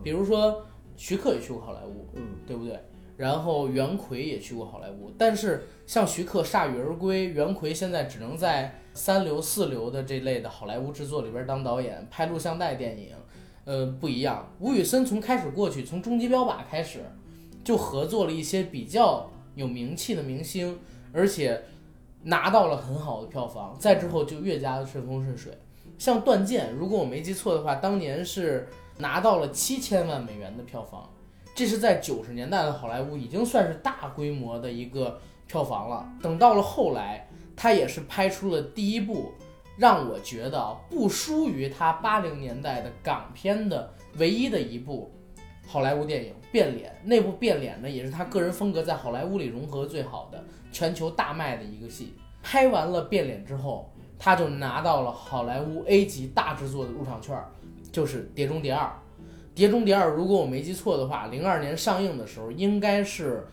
比如说徐克也去过好莱坞，嗯，对不对？然后袁奎也去过好莱坞，但是像徐克铩羽而归，袁奎现在只能在三流、四流的这类的好莱坞制作里边当导演，拍录像带电影，呃，不一样。吴宇森从开始过去，从终极标靶开始，就合作了一些比较有名气的明星，而且拿到了很好的票房。再之后就越加的顺风顺水。像《断剑》，如果我没记错的话，当年是拿到了七千万美元的票房，这是在九十年代的好莱坞已经算是大规模的一个票房了。等到了后来，他也是拍出了第一部让我觉得啊不输于他八零年代的港片的唯一的一部好莱坞电影《变脸》。那部《变脸》呢，也是他个人风格在好莱坞里融合最好的、全球大卖的一个戏。拍完了《变脸》之后，他就拿到了好莱坞 A 级大制作的入场券，就是《碟中谍二》。《碟中谍二》如果我没记错的话，零二年上映的时候，应该是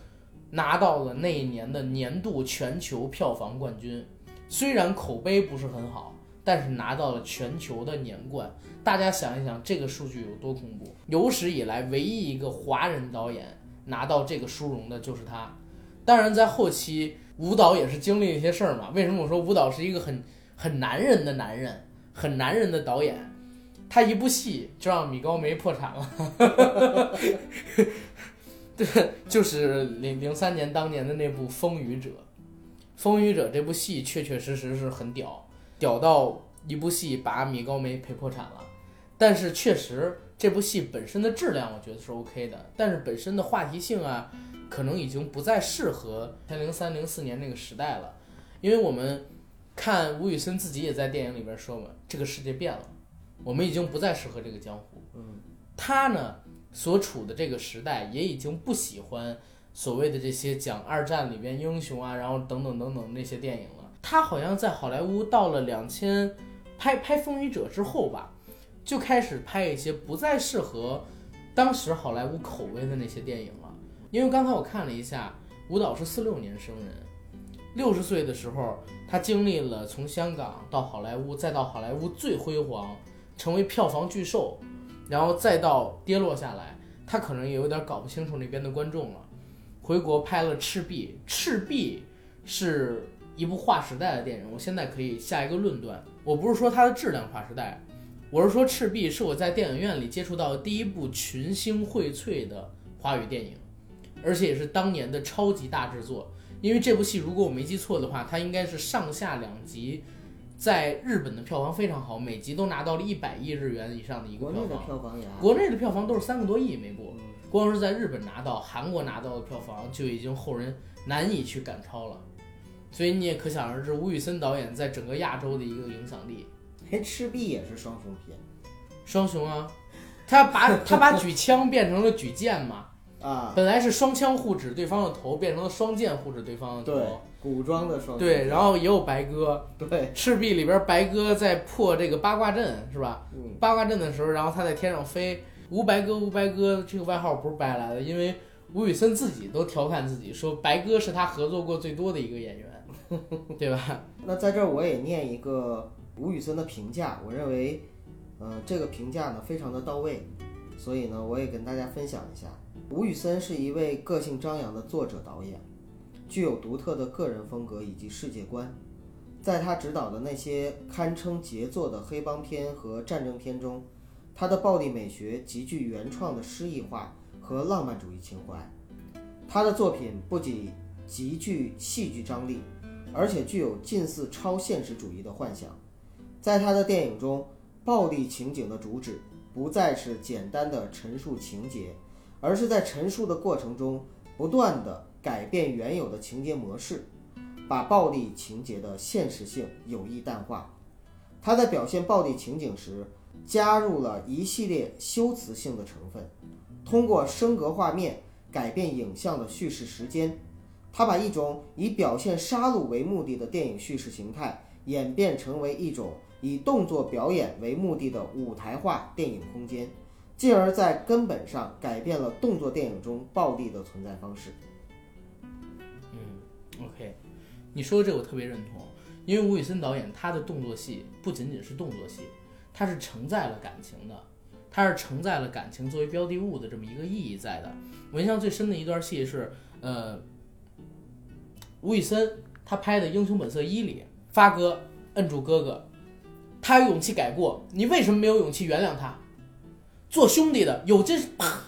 拿到了那一年的年度全球票房冠军。虽然口碑不是很好，但是拿到了全球的年冠。大家想一想，这个数据有多恐怖？有史以来唯一一个华人导演拿到这个殊荣的就是他。当然，在后期，舞蹈也是经历一些事儿嘛。为什么我说舞蹈是一个很很男人的男人，很男人的导演？他一部戏就让米高梅破产了。对，就是零零三年当年的那部《风雨者》。《风雨者》这部戏确确实实是很屌，屌到一部戏把米高梅赔破产了。但是确实这部戏本身的质量，我觉得是 OK 的，但是本身的话题性啊，可能已经不再适合前零三零四年那个时代了。因为我们看吴宇森自己也在电影里边说嘛，这个世界变了，我们已经不再适合这个江湖。嗯，他呢所处的这个时代也已经不喜欢所谓的这些讲二战里边英雄啊，然后等等等等那些电影了。他好像在好莱坞到了两千拍拍《风雨者》之后吧，就开始拍一些不再适合当时好莱坞口味的那些电影了。因为刚才我看了一下，舞蹈是四六年生人，六十岁的时候，他经历了从香港到好莱坞，再到好莱坞最辉煌，成为票房巨兽，然后再到跌落下来，他可能也有点搞不清楚那边的观众了。回国拍了《赤壁》，《赤壁》是一部划时代的电影，我现在可以下一个论断，我不是说它的质量划时代，我是说《赤壁》是我在电影院里接触到的第一部群星荟萃的华语电影，而且也是当年的超级大制作。因为这部戏如果我没记错的话，它应该是上下两集，在日本的票房非常好，每集都拿到了一百亿日元以上的一个国内的票房。也国内的票房都是三个多亿，每部嗯光是在日本拿到、韩国拿到的票房就已经后人难以去赶超了。所以你也可想而知，吴宇森导演在整个亚洲的一个影响力。哎，赤壁也是双雄片双雄啊，他把他把举枪变成了举剑嘛，啊，本来是双枪互指对方的头，变成了双剑互指对方的对头。，古装的双雄对，然后也有白鸽，对，赤壁里边白鸽在破这个八卦阵是吧？嗯，八卦阵的时候，然后他在天上飞，吴白鸽，吴白鸽这个外号不是白来的，因为吴宇森自己都调侃自己说，白鸽是他合作过最多的一个演员。对吧？那在这儿我也念一个吴宇森的评价，我认为，呃，这个评价呢非常的到位，所以呢我也跟大家分享一下。吴宇森是一位个性张扬的作者导演，具有独特的个人风格以及世界观。在他执导的那些堪称杰作的黑帮片和战争片中，他的暴力美学极具原创的诗意化和浪漫主义情怀。他的作品不仅极具戏剧张力，而且具有近似超现实主义的幻想。在他的电影中，暴力情景的主旨不再是简单的陈述情节，而是在陈述的过程中不断的改变原有的情节模式。把暴力情节的现实性有意淡化。他在表现暴力情景时，加入了一系列修辞性的成分，通过升格画面改变影像的叙事时间。他把一种以表现杀戮为目的的电影叙事形态，演变成为一种以动作表演为目的的舞台化电影空间，进而，在根本上改变了动作电影中暴力的存在方式。嗯，OK。你说的这我特别认同，因为吴宇森导演他的动作戏不仅仅是动作戏，他是承载了感情的，他是承载了感情作为标的物的这么一个意义在的。我印象最深的一段戏是，呃，吴宇森他拍的《英雄本色一》里，发哥摁住哥哥，他有勇气改过，你为什么没有勇气原谅他？做兄弟的有这啪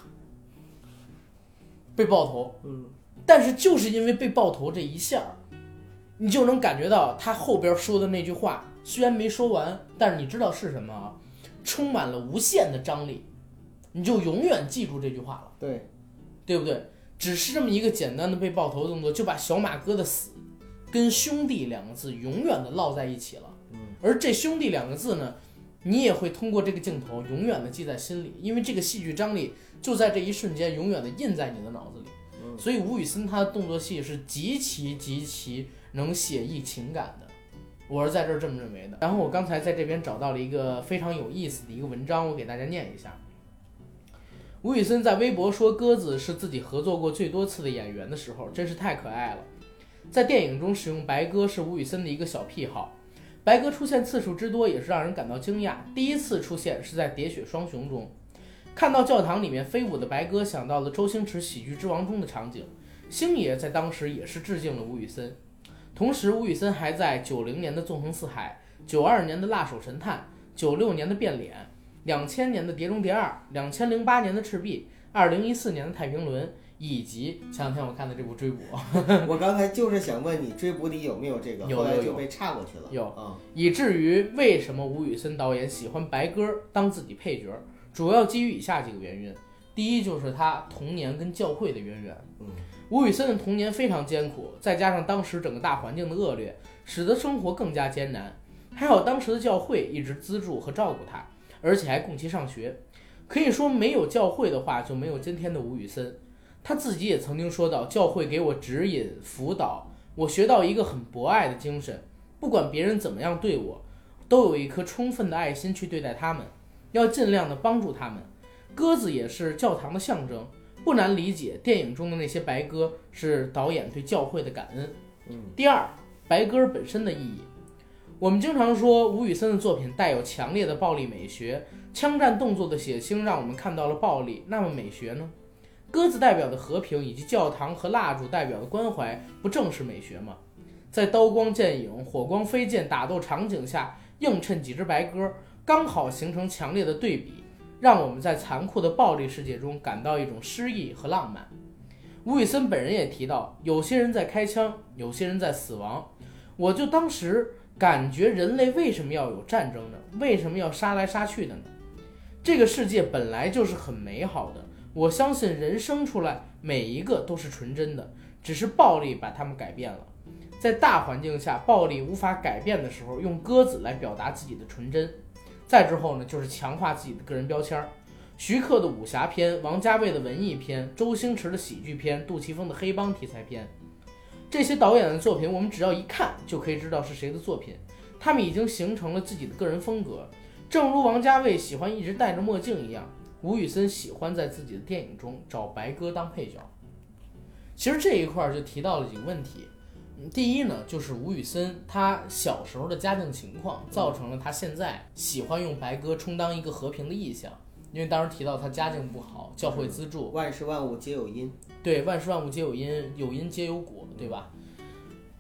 被爆头，嗯，但是就是因为被爆头这一下。你就能感觉到他后边说的那句话，虽然没说完，但是你知道是什么啊？充满了无限的张力，你就永远记住这句话了。对，对不对？只是这么一个简单的被爆头动作，就把小马哥的死跟兄弟两个字永远的烙在一起了。嗯，而这兄弟两个字呢，你也会通过这个镜头永远的记在心里，因为这个戏剧张力就在这一瞬间永远的印在你的脑子里。所以吴宇森他的动作戏是极其极其。能写意情感的，我是在这儿这么认为的。然后我刚才在这边找到了一个非常有意思的一个文章，我给大家念一下。吴宇森在微博说鸽子是自己合作过最多次的演员的时候，真是太可爱了。在电影中使用白鸽是吴宇森的一个小癖好，白鸽出现次数之多也是让人感到惊讶。第一次出现是在《喋血双雄》中，看到教堂里面飞舞的白鸽，想到了周星驰《喜剧之王》中的场景。星爷在当时也是致敬了吴宇森。同时，吴宇森还在九零年的《纵横四海》、九二年的《辣手神探》、九六年的《变脸》、两千年的《碟中谍二》、两千零八年的《赤壁》、二零一四年的《太平轮》，以及前两天我看的这部《追捕》。我刚才就是想问你，《追捕》里有没有这个？后来就被岔过去了。有，嗯，以至于为什么吴宇森导演喜欢白鸽当自己配角，主要基于以下几个原因：第一，就是他童年跟教会的渊源。嗯。吴宇森的童年非常艰苦，再加上当时整个大环境的恶劣，使得生活更加艰难。还好当时的教会一直资助和照顾他，而且还供其上学。可以说，没有教会的话，就没有今天的吴宇森。他自己也曾经说到：“教会给我指引、辅导，我学到一个很博爱的精神。不管别人怎么样对我，都有一颗充分的爱心去对待他们，要尽量的帮助他们。鸽子也是教堂的象征。”不难理解，电影中的那些白鸽是导演对教会的感恩。嗯，第二，白鸽本身的意义。我们经常说吴宇森的作品带有强烈的暴力美学，枪战动作的血腥让我们看到了暴力。那么美学呢？鸽子代表的和平，以及教堂和蜡烛代表的关怀，不正是美学吗？在刀光剑影、火光飞溅打斗场景下，映衬几只白鸽，刚好形成强烈的对比。让我们在残酷的暴力世界中感到一种诗意和浪漫。吴宇森本人也提到，有些人在开枪，有些人在死亡。我就当时感觉，人类为什么要有战争呢？为什么要杀来杀去的呢？这个世界本来就是很美好的。我相信人生出来每一个都是纯真的，只是暴力把他们改变了。在大环境下，暴力无法改变的时候，用鸽子来表达自己的纯真。再之后呢，就是强化自己的个人标签。徐克的武侠片，王家卫的文艺片，周星驰的喜剧片，杜琪峰的黑帮题材片，这些导演的作品，我们只要一看就可以知道是谁的作品。他们已经形成了自己的个人风格，正如王家卫喜欢一直戴着墨镜一样，吴宇森喜欢在自己的电影中找白鸽当配角。其实这一块就提到了几个问题：嗯第一呢，就是吴宇森他小时候的家境情况，造成了他现在喜欢用白鸽充当一个和平的意象。因为当时提到他家境不好，教会资助，万事万物皆有因。对，万事万物皆有因，有因皆有果，对吧？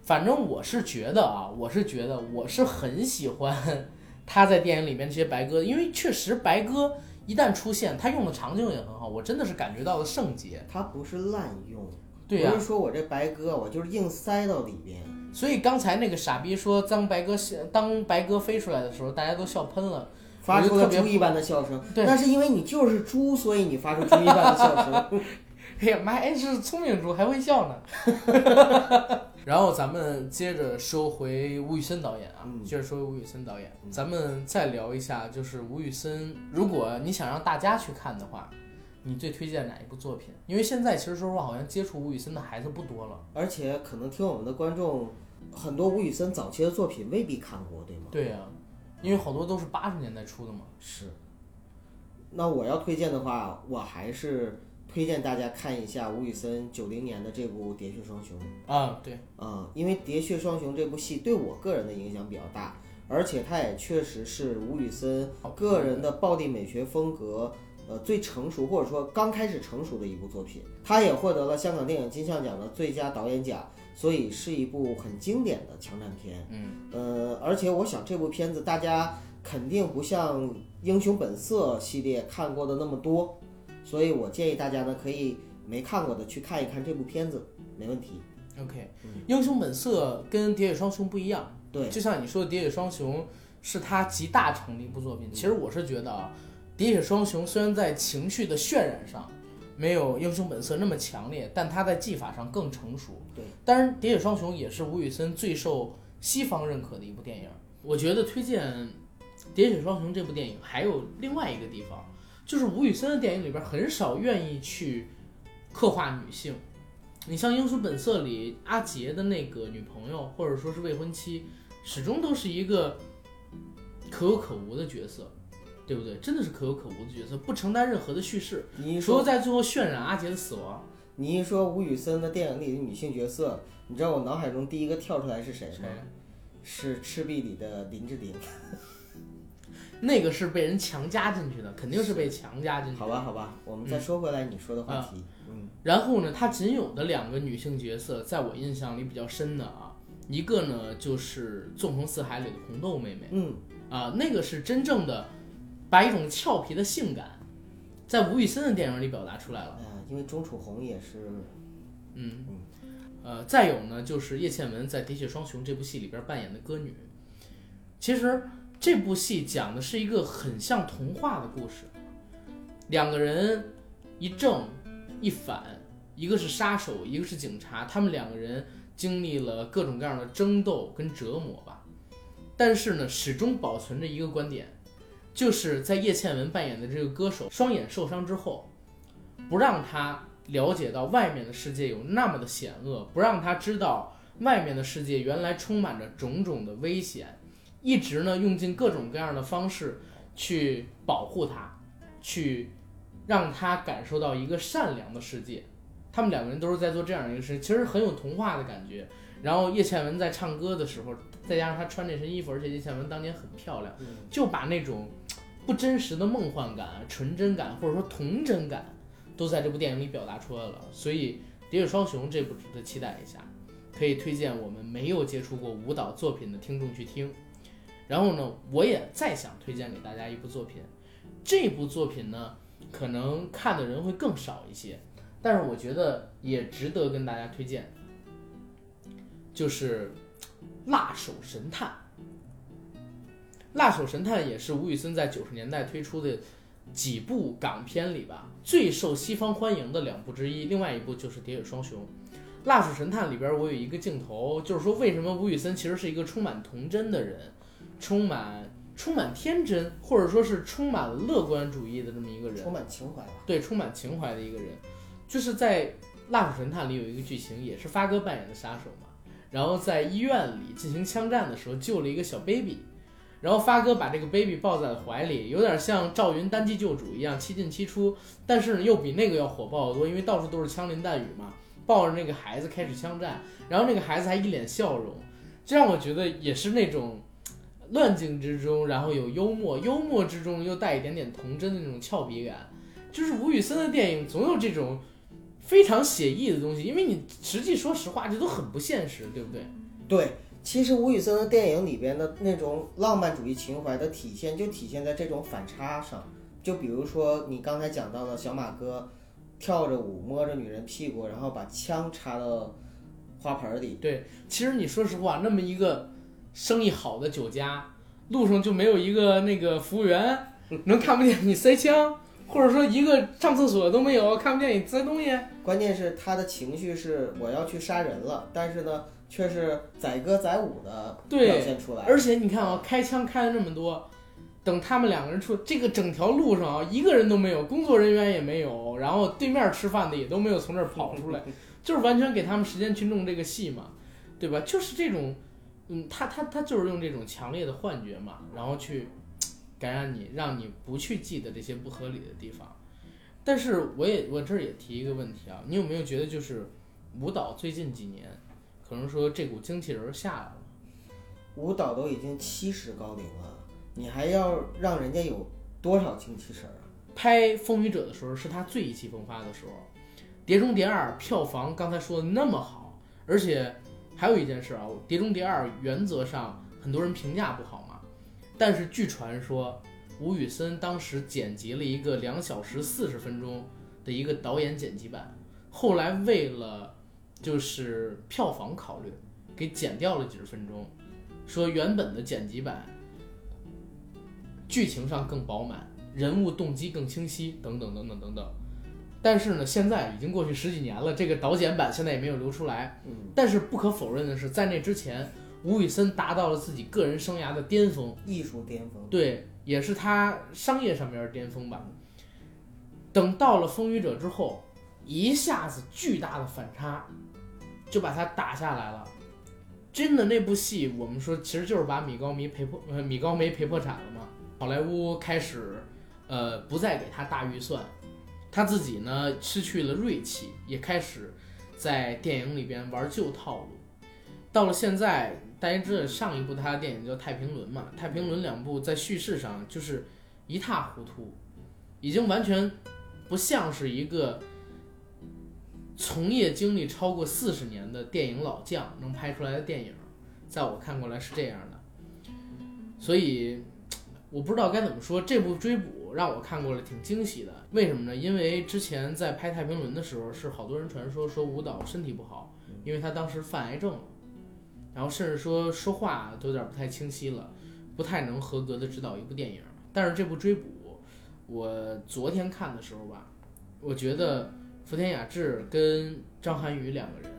反正我是觉得啊，我是觉得我是很喜欢 他在电影里面这些白鸽，因为确实白鸽一旦出现，它用的场景也很好，我真的是感觉到了圣洁。它不是滥用，对呀、不是说我这白鸽我就是硬塞到里边。所以刚才那个傻逼说当白鸽当白鸽飞出来的时候，大家都笑喷了。发出了猪一般的笑声，对那是因为你就是猪，所以你发出猪一般的笑声。哎呀妈，哎是聪明猪还会笑呢。然后咱们接着说回吴宇森导演啊，嗯接着说吴宇森导演，咱们再聊一下，就是吴宇森，如果你想让大家去看的话，你最推荐哪一部作品？因为现在其实说实话，好像接触吴宇森的孩子不多了。而且可能听我们的观众，很多吴宇森早期的作品未必看过，对吗？对呀、因为好多都是八十年代出的嘛。是。那我要推荐的话，我还是推荐大家看一下吴宇森九零年的这部《喋血双雄》啊，对，啊、因为《喋血双雄》这部戏对我个人的影响比较大，而且它也确实是吴宇森个人的暴力美学风格。呃，最成熟或者说刚开始成熟的一部作品，他也获得了香港电影金像奖的最佳导演奖，所以是一部很经典的枪战片。嗯，呃，而且我想这部片子大家肯定不像《英雄本色》系列看过的那么多，所以我建议大家呢可以没看过的去看一看这部片子，没问题。OK，英雄本色跟《喋血双雄》不一样，对，就像你说的，《喋血双雄》是他集大成的一部作品。其实我是觉得啊，《喋血双雄》虽然在情绪的渲染上没有《英雄本色》那么强烈，但他在技法上更成熟。对，当然，《喋血双雄》也是吴宇森最受西方认可的一部电影。我觉得推荐《喋血双雄》这部电影还有另外一个地方，就是吴宇森的电影里边很少愿意去刻画女性。你像《英雄本色》里阿杰的那个女朋友，或者说是未婚妻，始终都是一个可有可无的角色，对不对？真的是可有可无的角色，不承担任何的叙事，你一说除了在最后渲染阿杰的死亡。你一说吴宇森的电影里的女性角色，你知道我脑海中第一个跳出来是谁谁吗？是《赤壁》里的林志玲。那个是被人强加进去的，肯定是被强加进去的。好吧，好吧，我们再说回来你说的话题。嗯，然后呢，他仅有的两个女性角色，在我印象里比较深的啊，一个呢就是《纵横四海》里的红豆妹妹嗯，啊，那个是真正的把一种俏皮的性感，在吴宇森的电影里表达出来了。哎呀，因为钟楚红也是，嗯，呃，再有呢，就是叶倩文在《喋血双雄》这部戏里边扮演的歌女。其实这部戏讲的是一个很像童话的故事，两个人一正一反，一个是杀手，一个是警察，他们两个人经历了各种各样的争斗跟折磨吧，但是呢，始终保存着一个观点，就是在叶倩文扮演的这个歌手双眼受伤之后，不让他了解到外面的世界有那么的险恶，不让他知道外面的世界原来充满着种种的危险，一直呢用尽各种各样的方式去保护他，去让他感受到一个善良的世界。他们两个人都是在做这样一个事情，其实很有童话的感觉。然后叶倩文在唱歌的时候，再加上她穿这身衣服，而且叶倩文当年很漂亮，就把那种不真实的梦幻感、纯真感或者说童真感，都在这部电影里表达出来了。所以《喋血双雄》这部值得期待一下，可以推荐我们没有接触过舞蹈作品的听众去听。然后呢，我也再想推荐给大家一部作品，这部作品呢，可能看的人会更少一些，但是我觉得也值得跟大家推荐，就是《辣手神探》。《辣手神探》也是吴宇森在九十年代推出的几部港片里吧最受西方欢迎的两部之一，另外一部就是《喋血双雄》。《辣手神探》里边我有一个镜头，就是说为什么吴宇森其实是一个充满童真的人，充满充满天真，或者说是充满了乐观主义的这么一个人。充满情怀吧。对，充满情怀的一个人，就是在《蜡笔神探》里有一个剧情，也是发哥扮演的杀手嘛，然后在医院里进行枪战的时候救了一个小 baby，然后发哥把这个 baby 抱在了怀里，有点像赵云单骑救主一样七进七出，但是呢又比那个要火爆得多，因为到处都是枪林弹雨嘛，抱着那个孩子开始枪战，然后那个孩子还一脸笑容，这让我觉得也是那种乱境之中，然后有幽默，幽默之中又带一点点童真的那种俏皮感。就是吴宇森的电影总有这种非常写意的东西，因为你实际说实话，这都很不现实，对不对？对，其实吴宇森的电影里边的那种浪漫主义情怀的体现，就体现在这种反差上。就比如说你刚才讲到的小马哥跳着舞摸着女人屁股，然后把枪插到花盆里。对，其实你说实话，那么一个生意好的酒家，路上就没有一个那个服务员能看不见你塞枪，或者说一个上厕所都没有看不见你塞东西。关键是他的情绪是我要去杀人了，但是呢，却是载歌载舞的表现出来。而且你看啊，开枪开了那么多，等他们两个人出这个整条路上啊，一个人都没有，工作人员也没有，然后对面吃饭的也都没有从这儿跑出来，就是完全给他们时间去弄这个戏嘛，对吧？就是这种，嗯，他他他就是用这种强烈的幻觉嘛，然后去感染你，让你不去记得这些不合理的地方。但是我也我这儿也提一个问题啊，你有没有觉得就是舞蹈最近几年可能说这股精气神儿下来了？舞蹈都已经七十高龄了，你还要让人家有多少精气神儿啊？拍《风雨者》的时候是他最意气风发的时候，《碟中谍二》票房刚才说的那么好，而且还有一件事啊，《碟中谍二》原则上很多人评价不好嘛，但是据传说吴宇森当时剪辑了一个两小时四十分钟的一个导演剪辑版，后来为了就是票房考虑，给剪掉了几十分钟，说原本的剪辑版剧情上更饱满。人物动机更清晰，等等等等等等。但是呢，现在已经过去十几年了，这个导剪版现在也没有流出来。嗯，但是不可否认的是，在那之前，吴宇森达到了自己个人生涯的巅峰，艺术巅峰。对，也是他商业上面的巅峰吧。等到了《风雨者》之后，一下子巨大的反差，就把他打下来了。真的那部戏，我们说其实就是把米高梅赔破，呃，米高梅赔破产了嘛。好莱坞开始。呃，不再给他大预算，他自己呢失去了锐气，也开始在电影里边玩旧套路。到了现在，大家知道上一部他的电影叫《太平轮》嘛，《太平轮》两部在叙事上就是一塌糊涂，已经完全不像是一个从业经历超过四十年的电影老将能拍出来的电影，在我看过来是这样的。所以我不知道该怎么说这部追捕。让我看过了，挺惊喜的。为什么呢？因为之前在拍《太平轮》的时候，是好多人传说说舞蹈身体不好，因为他当时犯癌症了，然后甚至说说话都有点不太清晰了，不太能合格的指导一部电影。但是这部《追捕》，我昨天看的时候吧，我觉得福田雅治跟张涵予两个人，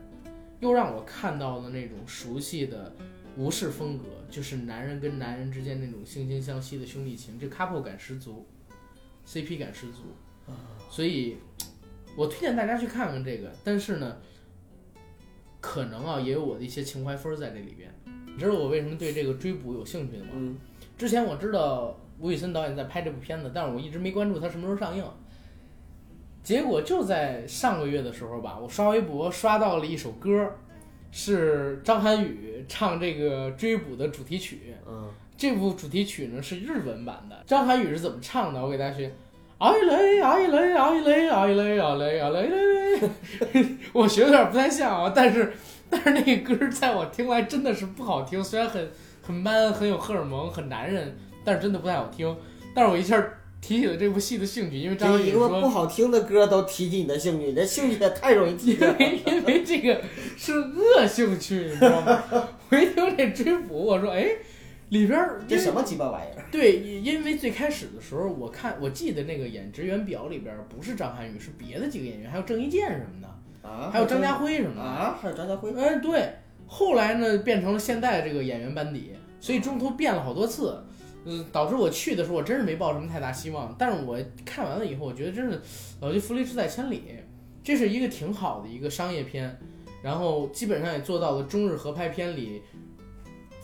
又让我看到了那种熟悉的吴氏风格，就是男人跟男人之间那种惺惺相惜的兄弟情，这 couple 感十足。CP 感十足，所以，我推荐大家去看看这个。但是呢，可能啊，也有我的一些情怀分在这里边。你知道我为什么对这个追捕有兴趣的吗？嗯，之前我知道吴宇森导演在拍这部片子，但是我一直没关注他什么时候上映。结果就在上个月的时候吧，我刷微博刷到了一首歌，是张涵予唱这个追捕的主题曲。嗯。这部主题曲呢是日文版的，张涵予是怎么唱的？我给大家学。哎嘞哎嘞哎嘞哎嘞哎嘞哎嘞嘞，我学的有点不太像啊，但是但是那个歌在我听来真的是不好听，虽然很很 man 很有荷尔蒙很男人，但是真的不太好听。但是我一下提起了这部戏的兴趣，因为张涵予说不好听的歌都提起你的兴趣，你的兴趣也太容易提了。因为因为这个是恶兴趣，你知道吗？我一听这追捕，我说哎。里边这什么鸡巴玩意儿？对，因为最开始的时候，我看我记得那个演职员表里边不是张涵予，是别的几个演员，还有郑伊健什么的啊，还有张家辉什么的啊，还有张家辉。哎，对，后来呢变成了现在的这个演员班底，所以中途变了好多次，嗯，导致我去的时候我真是没抱什么太大希望。但是我看完了以后，我觉得真是老骥伏枥，志在千里，这是一个挺好的一个商业片，然后基本上也做到了中日合拍片里。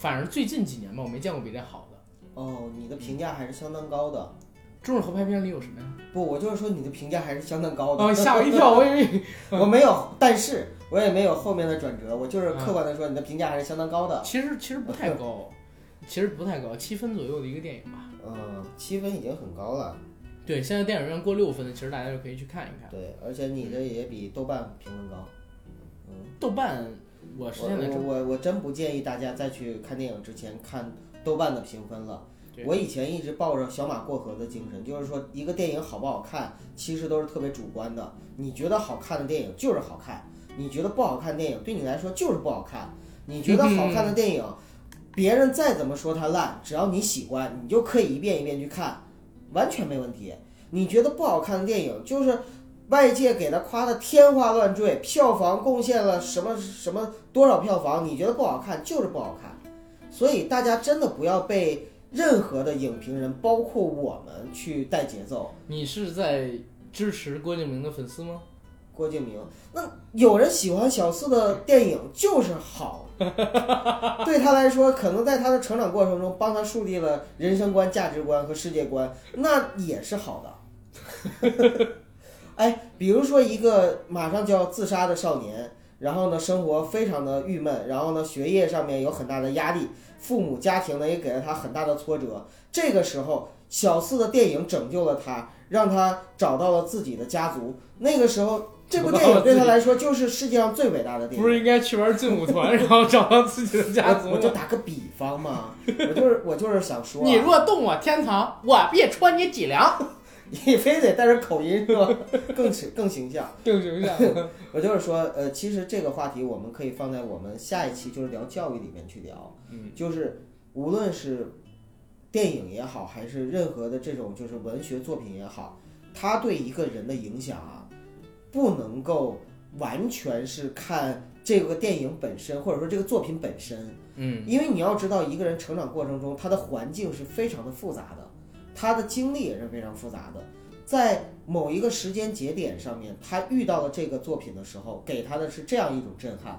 反正最近几年吧，我没见过比这好的。哦，你的评价还是相当高的。中日合拍片里有什么呀？不，我就是说你的评价还是相当高的。哦，吓我一跳，我以为 我没有，但是我也没有后面的转折，我就是客观的说，你的评价还是相当高的。其实其实不太高，其实不太高，七分左右的一个电影吧。嗯，七分已经很高了。对，现在电影院过六分的，其实大家就可以去看一看。对，而且你的也比豆瓣评分高。嗯，豆瓣，我我我我真不建议大家再去看电影之前看豆瓣的评分了。我以前一直抱着小马过河的精神，就是说一个电影好不好看，其实都是特别主观的。你觉得好看的电影就是好看，你觉得不好看的电影对你来说就是不好看。你觉得好看的电影，别人再怎么说它烂，只要你喜欢，你就可以一遍一遍去看，完全没问题。你觉得不好看的电影，就是外界给他夸的天花乱坠，票房贡献了什么什么多少票房，你觉得不好看就是不好看。所以大家真的不要被任何的影评人，包括我们去带节奏。你是在支持郭敬明的粉丝吗？郭敬明，那有人喜欢小四的电影就是好，对他来说，可能在他的成长过程中帮他树立了人生观、价值观和世界观，那也是好的。哎，比如说一个马上就要自杀的少年，然后呢，生活非常的郁闷，然后呢，学业上面有很大的压力，父母家庭呢也给了他很大的挫折。这个时候，小四的电影拯救了他，让他找到了自己的家族。那个时候，这部电影对他来说就是世界上最伟大的电影。不是应该去玩劲舞团，然后找到自己的家族我我就？打个比方嘛，我就是我就是想说啊、你若动我天堂，我必戳你脊梁。你非得带着口音是吧？更形更形象。更形象。我就是说，呃，其实这个话题我们可以放在我们下一期就是聊教育里面去聊。嗯，就是无论是电影也好，还是任何的这种就是文学作品也好，它对一个人的影响啊，不能够完全是看这个电影本身，或者说这个作品本身。嗯，因为你要知道，一个人成长过程中，他的环境是非常的复杂的，他的经历也是非常复杂的。在某一个时间节点上面，他遇到了这个作品的时候，给他的是这样一种震撼；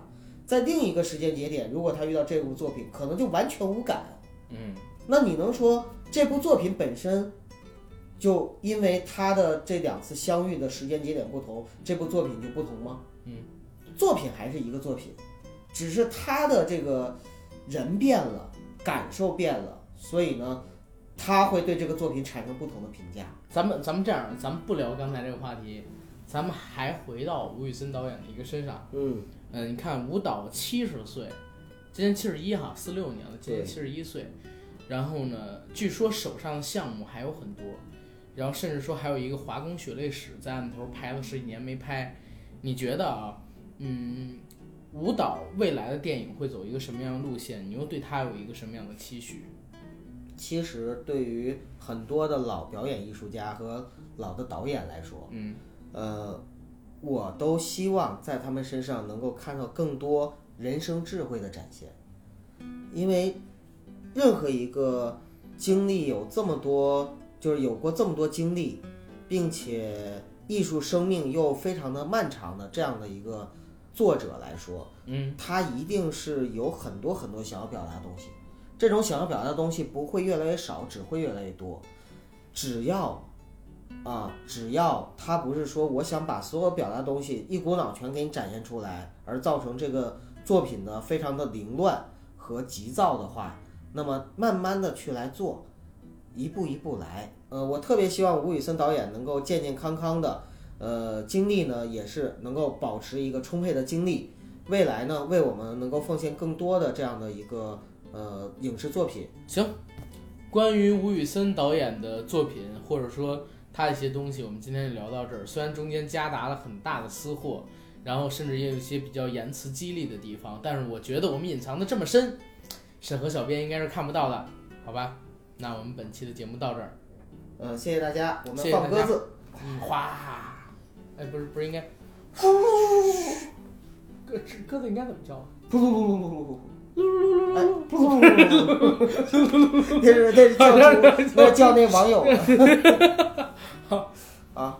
在另一个时间节点，如果他遇到这部作品，可能就完全无感。嗯，那你能说这部作品本身就因为他的这两次相遇的时间节点不同，这部作品就不同吗？嗯，作品还是一个作品，只是他的这个人变了，感受变了，所以呢，他会对这个作品产生不同的评价。咱们咱们这样，咱们不聊刚才这个话题，咱们还回到吴宇森导演的一个身上。嗯，嗯，你看吴导七十岁，今年七十一哈，四六年了，今年七十一岁。然后呢，据说手上的项目还有很多，然后甚至说还有一个华工血泪史在案头拍了十几年没拍。你觉得啊，嗯，舞蹈未来的电影会走一个什么样的路线？你又对他有一个什么样的期许？其实对于很多的老表演艺术家和老的导演来说，嗯。呃，我都希望在他们身上能够看到更多人生智慧的展现，因为任何一个经历有这么多，就是有过这么多经历，并且艺术生命又非常的漫长的这样的一个作者来说，嗯。他一定是有很多很多想要表达的东西，这种想要表达的东西不会越来越少，只会越来越多。只要啊，只要他不是说我想把所有表达的东西一股脑全给你展现出来，而造成这个作品呢非常的凌乱和急躁的话，那么慢慢的去来做，一步一步来。呃，我特别希望吴宇森导演能够健健康康的，呃，精力呢也是能够保持一个充沛的精力，未来呢为我们能够奉献更多的这样的一个呃影视作品。行，关于吴宇森导演的作品，或者说他一些东西，我们今天就聊到这儿。虽然中间夹杂了很大的私货，然后甚至也有一些比较言辞激励的地方，但是我觉得我们隐藏的这么深，审核小编应该是看不到的，好吧？那我们本期的节目到这儿，呃，谢谢大家，我们放鸽子。嗯，哗，哎，不是不是应该，鸽鸽子应该怎么叫啊？噗噗噗噗噗噗噗，哎，噗噗噗噗噗，那是那是叫那是叫那网友好。啊。